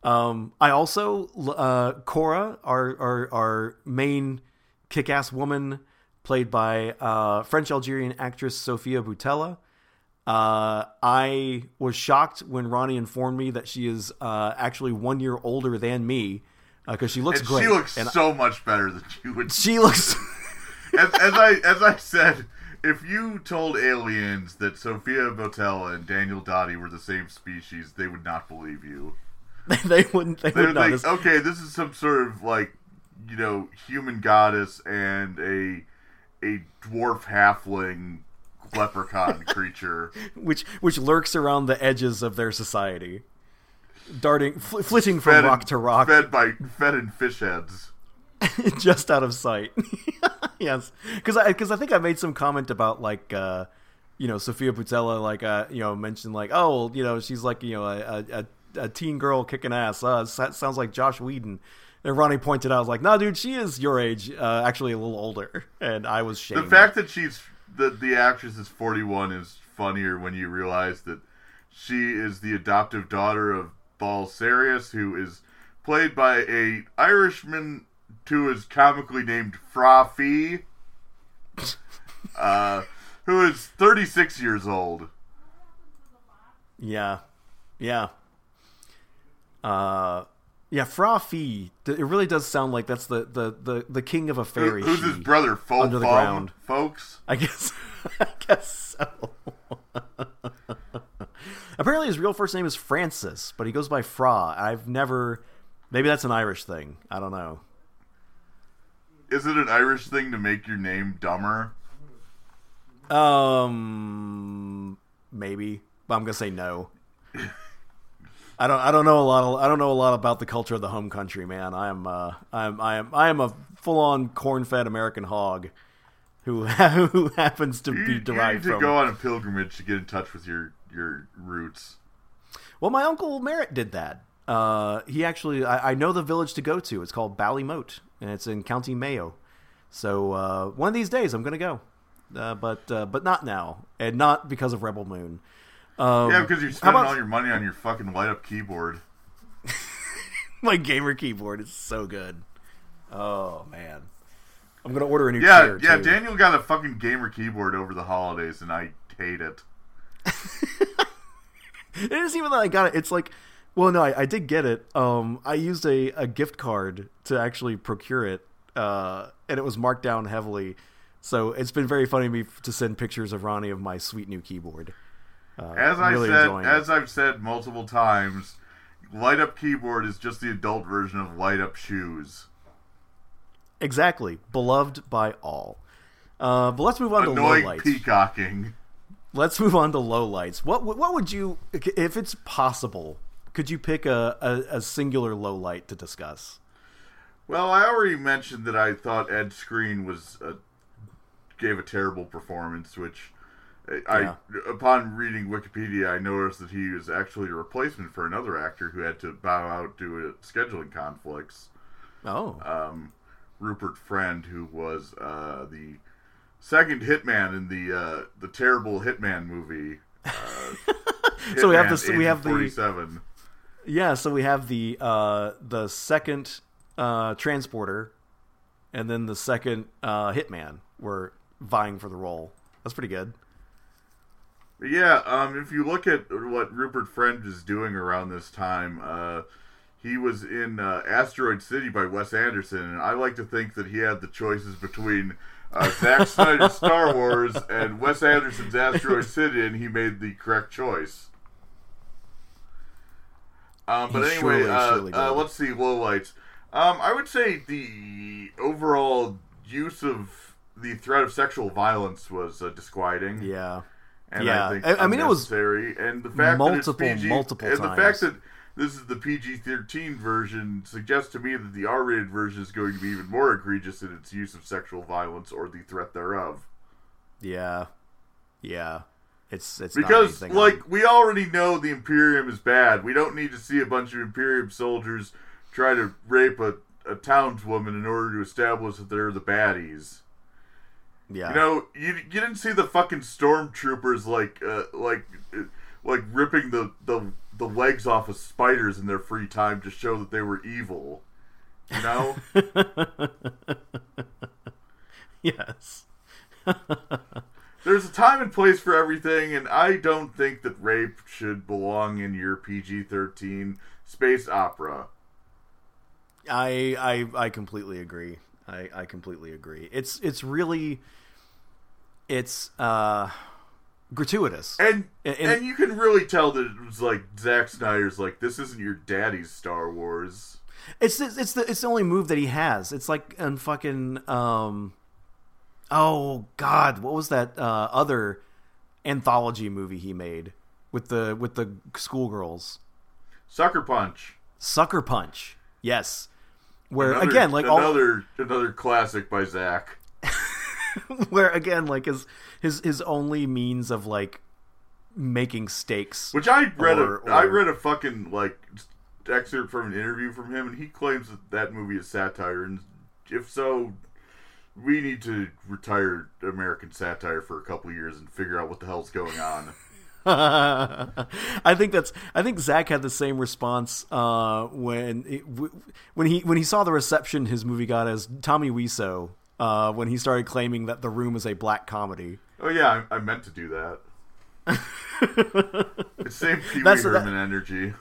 Um, I also uh, Cora, our our our main kick-ass woman played by uh, French Algerian actress Sofia Boutella. Uh, I was shocked when Ronnie informed me that she is uh, actually one year older than me because uh, she looks and great. She looks and so I, much better than you would. She looks. [laughs] as, as, I as I said, if you told aliens that Sofia Boutella and Daniel Dottie were the same species, they would not believe you. [laughs] they wouldn't. They, they would, would think, okay, this is some sort of like you know human goddess and a a dwarf halfling leprechaun [laughs] creature. which which lurks around the edges of their society, darting, fl- flitting from Fed rock to rock, Fed by fed in fish heads. [laughs] just out of sight. [laughs] yes, because I because I think I made some comment about like. uh you know, Sofia Boutella, like, uh, you know, mentioned like, oh, you know, she's like, you know, a, a, a teen girl kicking ass. Uh, sounds like Joss Whedon. And Ronnie pointed out, I was like, no, dude, she is your age, uh, actually a little older. [laughs] And I was shamed. The fact that she's the the actress is 41 is funnier when you realize that she is the adoptive daughter of Balisarius, who is played by a Irishman who is comically named Fra [laughs] Fee, uh, who is 36 years old. Yeah, yeah, uh, yeah. Fra Fee. It really does sound like that's the the the, the king of a fairy. who's his brother? Fo under the ground. folks. I guess. [laughs] I guess so. [laughs] Apparently, his real first name is Francis, but he goes by Fra. I've never. Maybe that's an Irish thing. I don't know. Is it an Irish thing to make your name dumber? Um, maybe. But I'm gonna say no. [laughs] I don't. I don't know a lot. Of, I don't know a lot about the culture of the home country, man. I am. Uh, I am. I am. I am a full-on corn-fed American hog, who [laughs] who happens to You, be you derived need to from. go on a pilgrimage to get in touch with your your roots. Well, my uncle Merritt did that. Uh, he actually, I, I know the village to go to. It's called Ballymote, and it's in County Mayo. So uh, one of these days, I'm gonna go, uh, but uh, but not now, and not because of Rebel Moon. Um, Yeah, because you're spending about- all your money on your fucking light up keyboard. [laughs] my gamer keyboard is so good. Oh man, I'm gonna order a new Yeah, yeah. too. Daniel got a fucking gamer keyboard over the holidays, and I hate it. [laughs] It isn't even that I got it. It's like, well, no, I, I did get it. Um, I used a, a gift card to actually procure it, uh, and it was marked down heavily. So it's been very funny to me to send pictures of Ronnie of my sweet new keyboard. Uh, As I really said, enjoying it. as I've said multiple times, light up keyboard is just the adult version of light up shoes. exactly beloved by all. Uh, but let's move on to Annoying lowlights. peacocking. Let's move on to lowlights. What what would you, if it's possible, could you pick a, a, a singular lowlight to discuss? Well, I already mentioned that I thought Ed Skrein was uh, gave a terrible performance, which I, Yeah. upon reading Wikipedia, I noticed that he was actually a replacement for another actor who had to bow out due to scheduling conflicts. Oh, um, Rupert Friend, who was uh, the second hitman in the uh, the terrible Hitman movie. Uh, [laughs] So we have Hitman, the- we have the- 47. Yeah, so we have the uh, the second uh, transporter, and then the second uh, hitman were vying for the role. That's pretty good. Yeah, um, if you look at what Rupert Friend is doing around this time, uh, he was in uh, Asteroid City by Wes Anderson, and I like to think that he had the choices between uh, Zack Snyder's Star Wars and Wes Anderson's Asteroid City, and he made the correct choice. Um, but He anyway, surely, uh, surely uh, let's see lowlights. Um, I would say the overall use of the threat of sexual violence was uh, disquieting. Yeah, And Yeah. I, think I- I mean, it was unnecessary. and the fact multiple, that it's PG, multiple and the fact that this is the PG-13 version suggests to me that the R-rated version is going to be even more egregious in its use of sexual violence or the threat thereof. yeah, yeah. It's it's Because, like, we already know the Imperium is bad. We don't need to see a bunch of Imperium soldiers try to rape a, a townswoman in order to establish that they're the baddies. Yeah. You know, you, you didn't see the fucking stormtroopers like uh, like uh, like ripping the, the the legs off of spiders in their free time to show that they were evil. You know, [laughs] yes. [laughs] there's a time and place for everything, and I don't think that rape should belong in your PG-13 space opera. I I I completely agree. I I completely agree. It's it's really it's uh gratuitous. And And- and, you can really tell that it was like Zack Snyder's like this isn't your daddy's Star Wars. It's the, it's the it's the only move that he has. It's like in fucking um, oh god, what was that uh, other anthology movie he made with the with the schoolgirls? Sucker Punch. Sucker Punch. Yes. Where Another- again, like all, another another classic by Zack. [laughs] where again, like his his his only means of like making stakes. Which I read Or- a I or- read a fucking like excerpt from an interview from him, and he claims that that movie is satire, and if so, we need to retire American satire for a couple years and figure out what the hell's going on. [laughs] I think that's. I think Zack had the same response uh, when it, when he when he saw the reception his movie got as Tommy Wiseau uh, when he started claiming that The Room is a black comedy. Oh yeah, I, I meant to do that. [laughs] it's same Pee Wee Herman energy.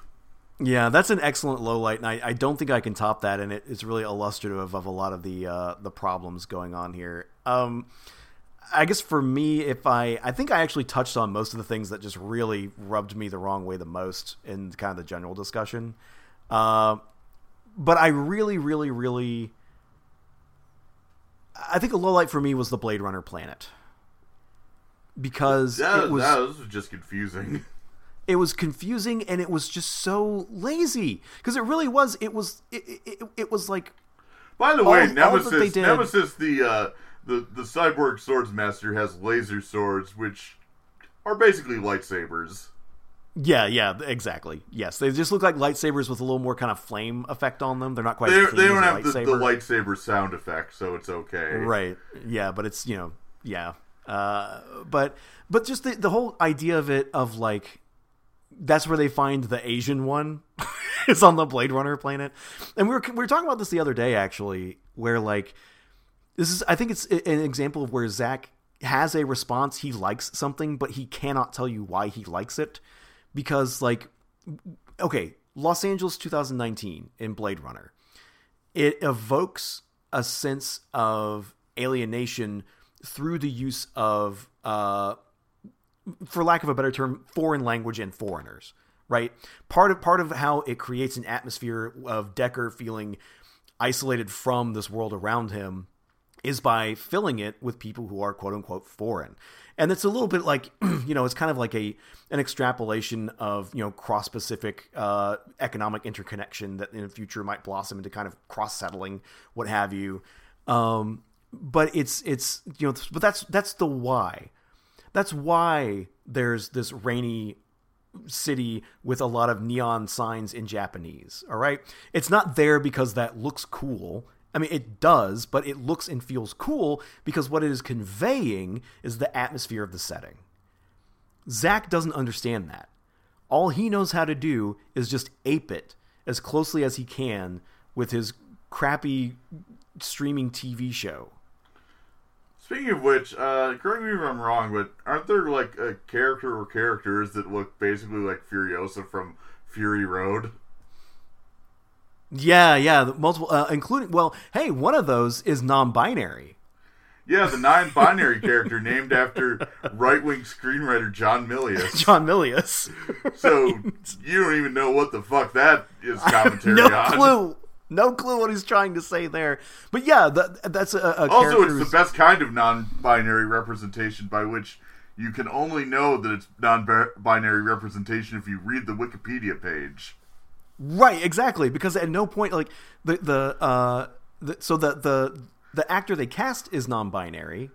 Yeah, that's an excellent low light, and I, I don't think I can top that. And it, it's really illustrative of a lot of the uh, the problems going on here. Um, I guess for me, if I I think I actually touched on most of the things that just really rubbed me the wrong way the most in kind of the general discussion. Uh, but I really, really, really, I think a low light for me was the Blade Runner planet because That, it was that was just confusing. [laughs] it was confusing and it was just so lazy because it really was it was it, it, it was like By the way, all Nemesis, Nemesis, the uh, the the cyborg swords master has laser swords, which are basically lightsabers. yeah yeah exactly yes they just look like lightsabers with a little more kind of flame effect on them they're not quite They, as clean they don't have the, lightsaber. the lightsaber sound effect, so it's okay. right yeah but it's you know yeah uh, but but just the, the whole idea of it of like that's where they find the Asian one. [laughs] it's on the Blade Runner planet, and we were we were talking about this the other day actually, where like this is I think it's an example of where Zack has a response. He likes something, but he cannot tell you why he likes it because like okay, Los Angeles 2019 in Blade Runner, it evokes a sense of alienation through the use of uh, for lack of a better term, foreign language and foreigners. Right. Part of part of how it creates an atmosphere of Deckard feeling isolated from this world around him is by filling it with people who are quote unquote foreign. And it's a little bit like, [clears throat] you know, it's kind of like a an extrapolation of, you know, cross Pacific uh, economic interconnection that in the future might blossom into kind of cross settling, what have you. Um, but it's it's you know, but that's that's the why. That's why there's this rainy city with a lot of neon signs in Japanese. All right. It's not there because that looks cool. I mean, it does, but it looks and feels cool because what it is conveying is the atmosphere of the setting. Zack doesn't understand that. All he knows how to do is just ape it as closely as he can with his crappy streaming TV show. Speaking of which, uh, correct me if I'm wrong, but aren't there like a character or characters that look basically like Furiosa from Fury Road? Yeah, yeah, multiple, uh, including well, hey, one of those is non-binary. Yeah, the non-binary character named after right-wing screenwriter John Milius. [laughs] John Milius. So [laughs] you don't even know what the fuck that is commentary [laughs] no on. clue. No clue what he's trying to say there. But yeah, that, that's a, a Also, it's the best kind of non-binary representation by which you can only know that it's non-binary representation if you read the Wikipedia page. Right, exactly. Because at no point, like the the uh, the, so the the the actor they cast is non-binary.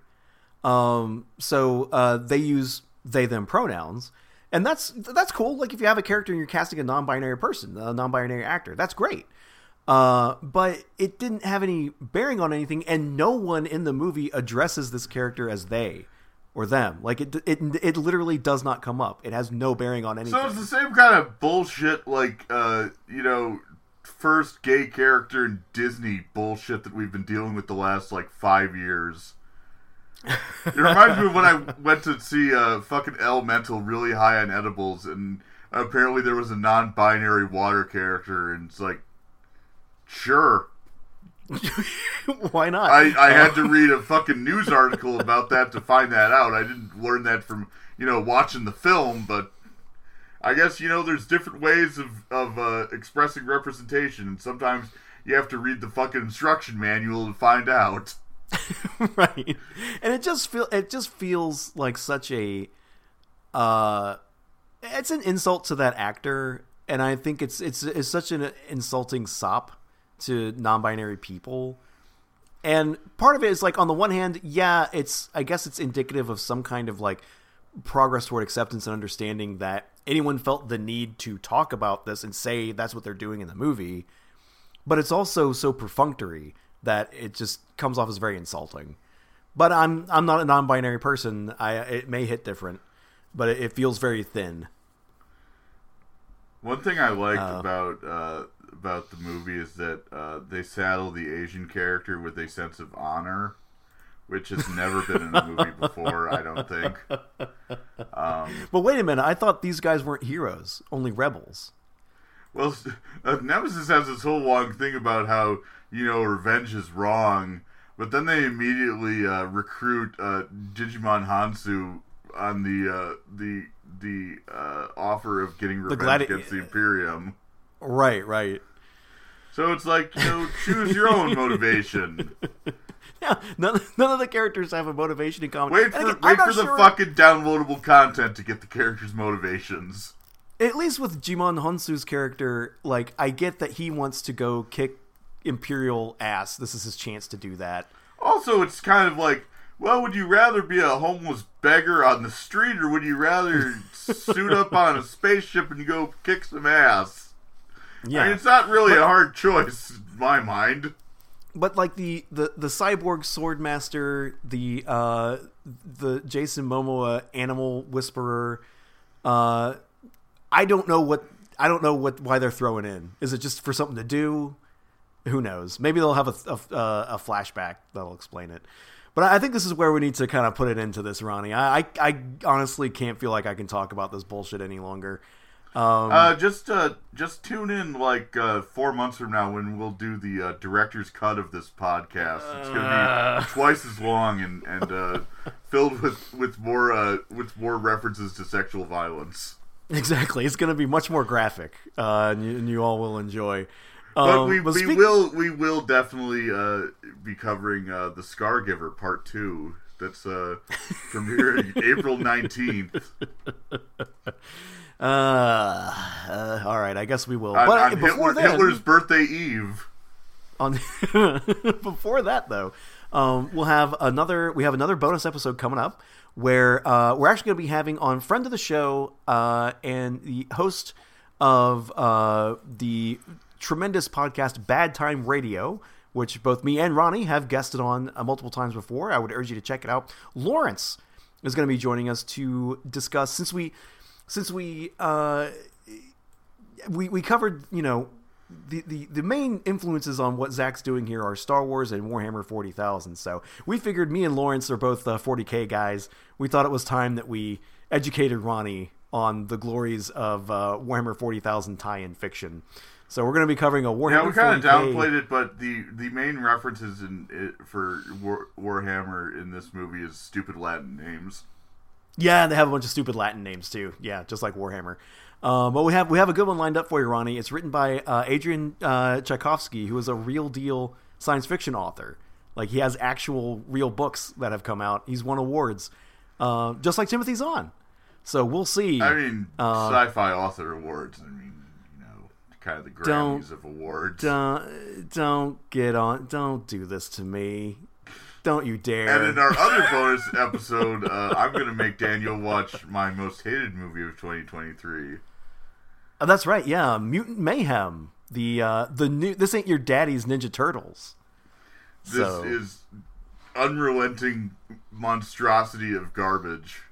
Um, so uh, they use they them pronouns, and that's that's cool. Like if you have a character and you're casting a non-binary person, a non-binary actor, that's great. Uh, but it didn't have any bearing on anything, and no one in the movie addresses this character as they or them. Like it, it, it literally does not come up. It has no bearing on anything. So it's the same kind of bullshit, like uh, you know, first gay character in Disney bullshit that we've been dealing with the last like five years. It reminds me of when I [laughs] went to see uh, fucking Elemental really high on edibles, and apparently there was a non-binary water character, and it's like, sure. [laughs] Why not? I, I had to read a [laughs] fucking news article about that to find that out. I didn't learn that from you know watching the film, but I, I guess you know there's different ways of of uh, expressing representation, and sometimes you have to read the fucking instruction manual to find out. [laughs] right, and it just feel it just feels like such a uh, it's an insult to that actor, and I think it's it's it's such an insulting sop to non-binary people. And part of it is like on the one hand, yeah, it's I guess it's indicative of some kind of like progress toward acceptance and understanding that anyone felt the need to talk about this and say that's what they're doing in the movie. But it's also so perfunctory that it just comes off as very insulting. But I'm I'm not a non-binary person. I it may hit different, but it, it feels very thin. One thing I liked uh, about uh, about the movie is that uh, they saddle the Asian character with a sense of honor which has never been in a movie before. I don't think. Um, but wait a minute, I thought these guys weren't heroes, only rebels. Well, uh, Nemesis has this whole long thing about how you know revenge is wrong, but then they immediately uh, recruit uh, Djimon Hounsou on the uh, the the uh, offer of getting revenge gladi- against the Imperium. Right, right. So it's like you know, choose your own motivation. [laughs] Yeah, none, none of the characters have a motivation in common. Wait for, again, wait for the sure. fucking downloadable content to get the characters' motivations. At least with Djimon Hounsou's character, like I get that he wants to go kick Imperial ass. This is his chance to do that. Also, it's kind of like, well, would you rather be a homeless beggar on the street, or would you rather [laughs] suit up on a spaceship and go kick some ass? Yeah, I mean, it's not really but, a hard choice in my mind but like the the the cyborg swordmaster, the uh, the Jason Momoa animal whisperer, uh, I don't know what I don't know what why they're throwing in. Is it just for something to do? Who knows? Maybe they'll have a a, a flashback that'll explain it. But I think this is where we need to kind of put it into this, Ronnie. I, I, I honestly can't feel like I can talk about this bullshit any longer. Um, uh, just uh, just tune in like uh, four months from now when we'll do the uh, director's cut of this podcast. It's going to be uh. twice as long and and uh, filled with with more uh, with more references to sexual violence. Exactly, it's going to be much more graphic, uh, and, you, and you all will enjoy. Um, but we, but we speak- will we will definitely uh, be covering uh, the Scargiver Part Two. That's uh, premiering [laughs] April nineteenth. Uh, uh, all right, I guess we will. On, but on before Hitler, then, Hitler's birthday eve. On [laughs] before that, though, um, we'll have another. We have another bonus episode coming up where uh, we're actually going to be having on friend of the show uh, and the host of uh, the tremendous podcast Bad Time Radio, which both me and Ronnie have guested on uh, multiple times before. I would urge you to check it out. Lawrence is going to be joining us to discuss since we since we uh, we we covered you know the, the, the main influences on what Zack's doing here are Star Wars and Warhammer 40,000. So we figured me and Lawrence are both uh, 40k guys. We thought it was time that we educated Ronnie on the glories of uh, Warhammer 40,000 tie-in fiction. So we're going to be covering a Warhammer. Yeah, we kind of downplayed it, but the the main references in it for War, Warhammer in this movie is stupid Latin names. Yeah, they have a bunch of stupid Latin names too. Yeah, just like Warhammer. Um, but we have we have a good one lined up for you, Ronnie. It's written by uh, Adrian uh, Tchaikovsky, who is a real deal science fiction author. Like he has actual real books that have come out. He's won awards, uh, just like Timothy Zahn. So we'll see. I mean, uh, sci-fi author awards. I mean, you know, kind of the Grammys of awards. Don't don't get on. Don't do this to me. Don't you dare. And in our other bonus episode, uh, I'm going to make Daniel watch my most hated movie of 2023. Oh, that's right. Yeah, Mutant Mayhem. The uh, the new. This ain't your daddy's Ninja Turtles. This so. is unrelenting monstrosity of garbage.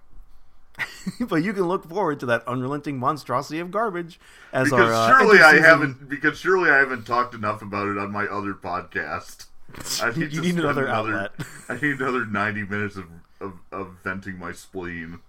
[laughs] but you can look forward to that unrelenting monstrosity of garbage as because our, uh, surely I haven't because surely I haven't talked enough about it on my other podcast. I need you need another, another outlet. [laughs] I need another ninety minutes of, of, of, venting my spleen.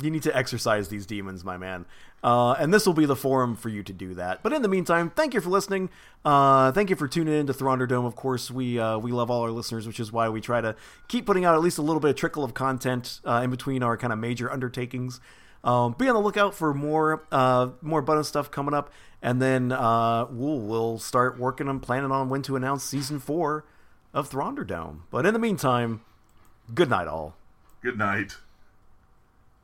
You need to exercise these demons, my man. Uh, and this will be the forum for you to do that. But in the meantime, thank you for listening. Uh, thank you for tuning in to Dome. Of course, we uh, we love all our listeners, which is why we try to keep putting out at least a little bit of trickle of content uh, in between our kind of major undertakings. Um, be on the lookout for more uh, more bonus stuff coming up, and then uh, we'll we'll start working on planning on when to announce season four of Thrawnderdome. But in the meantime, good night, all. Good night.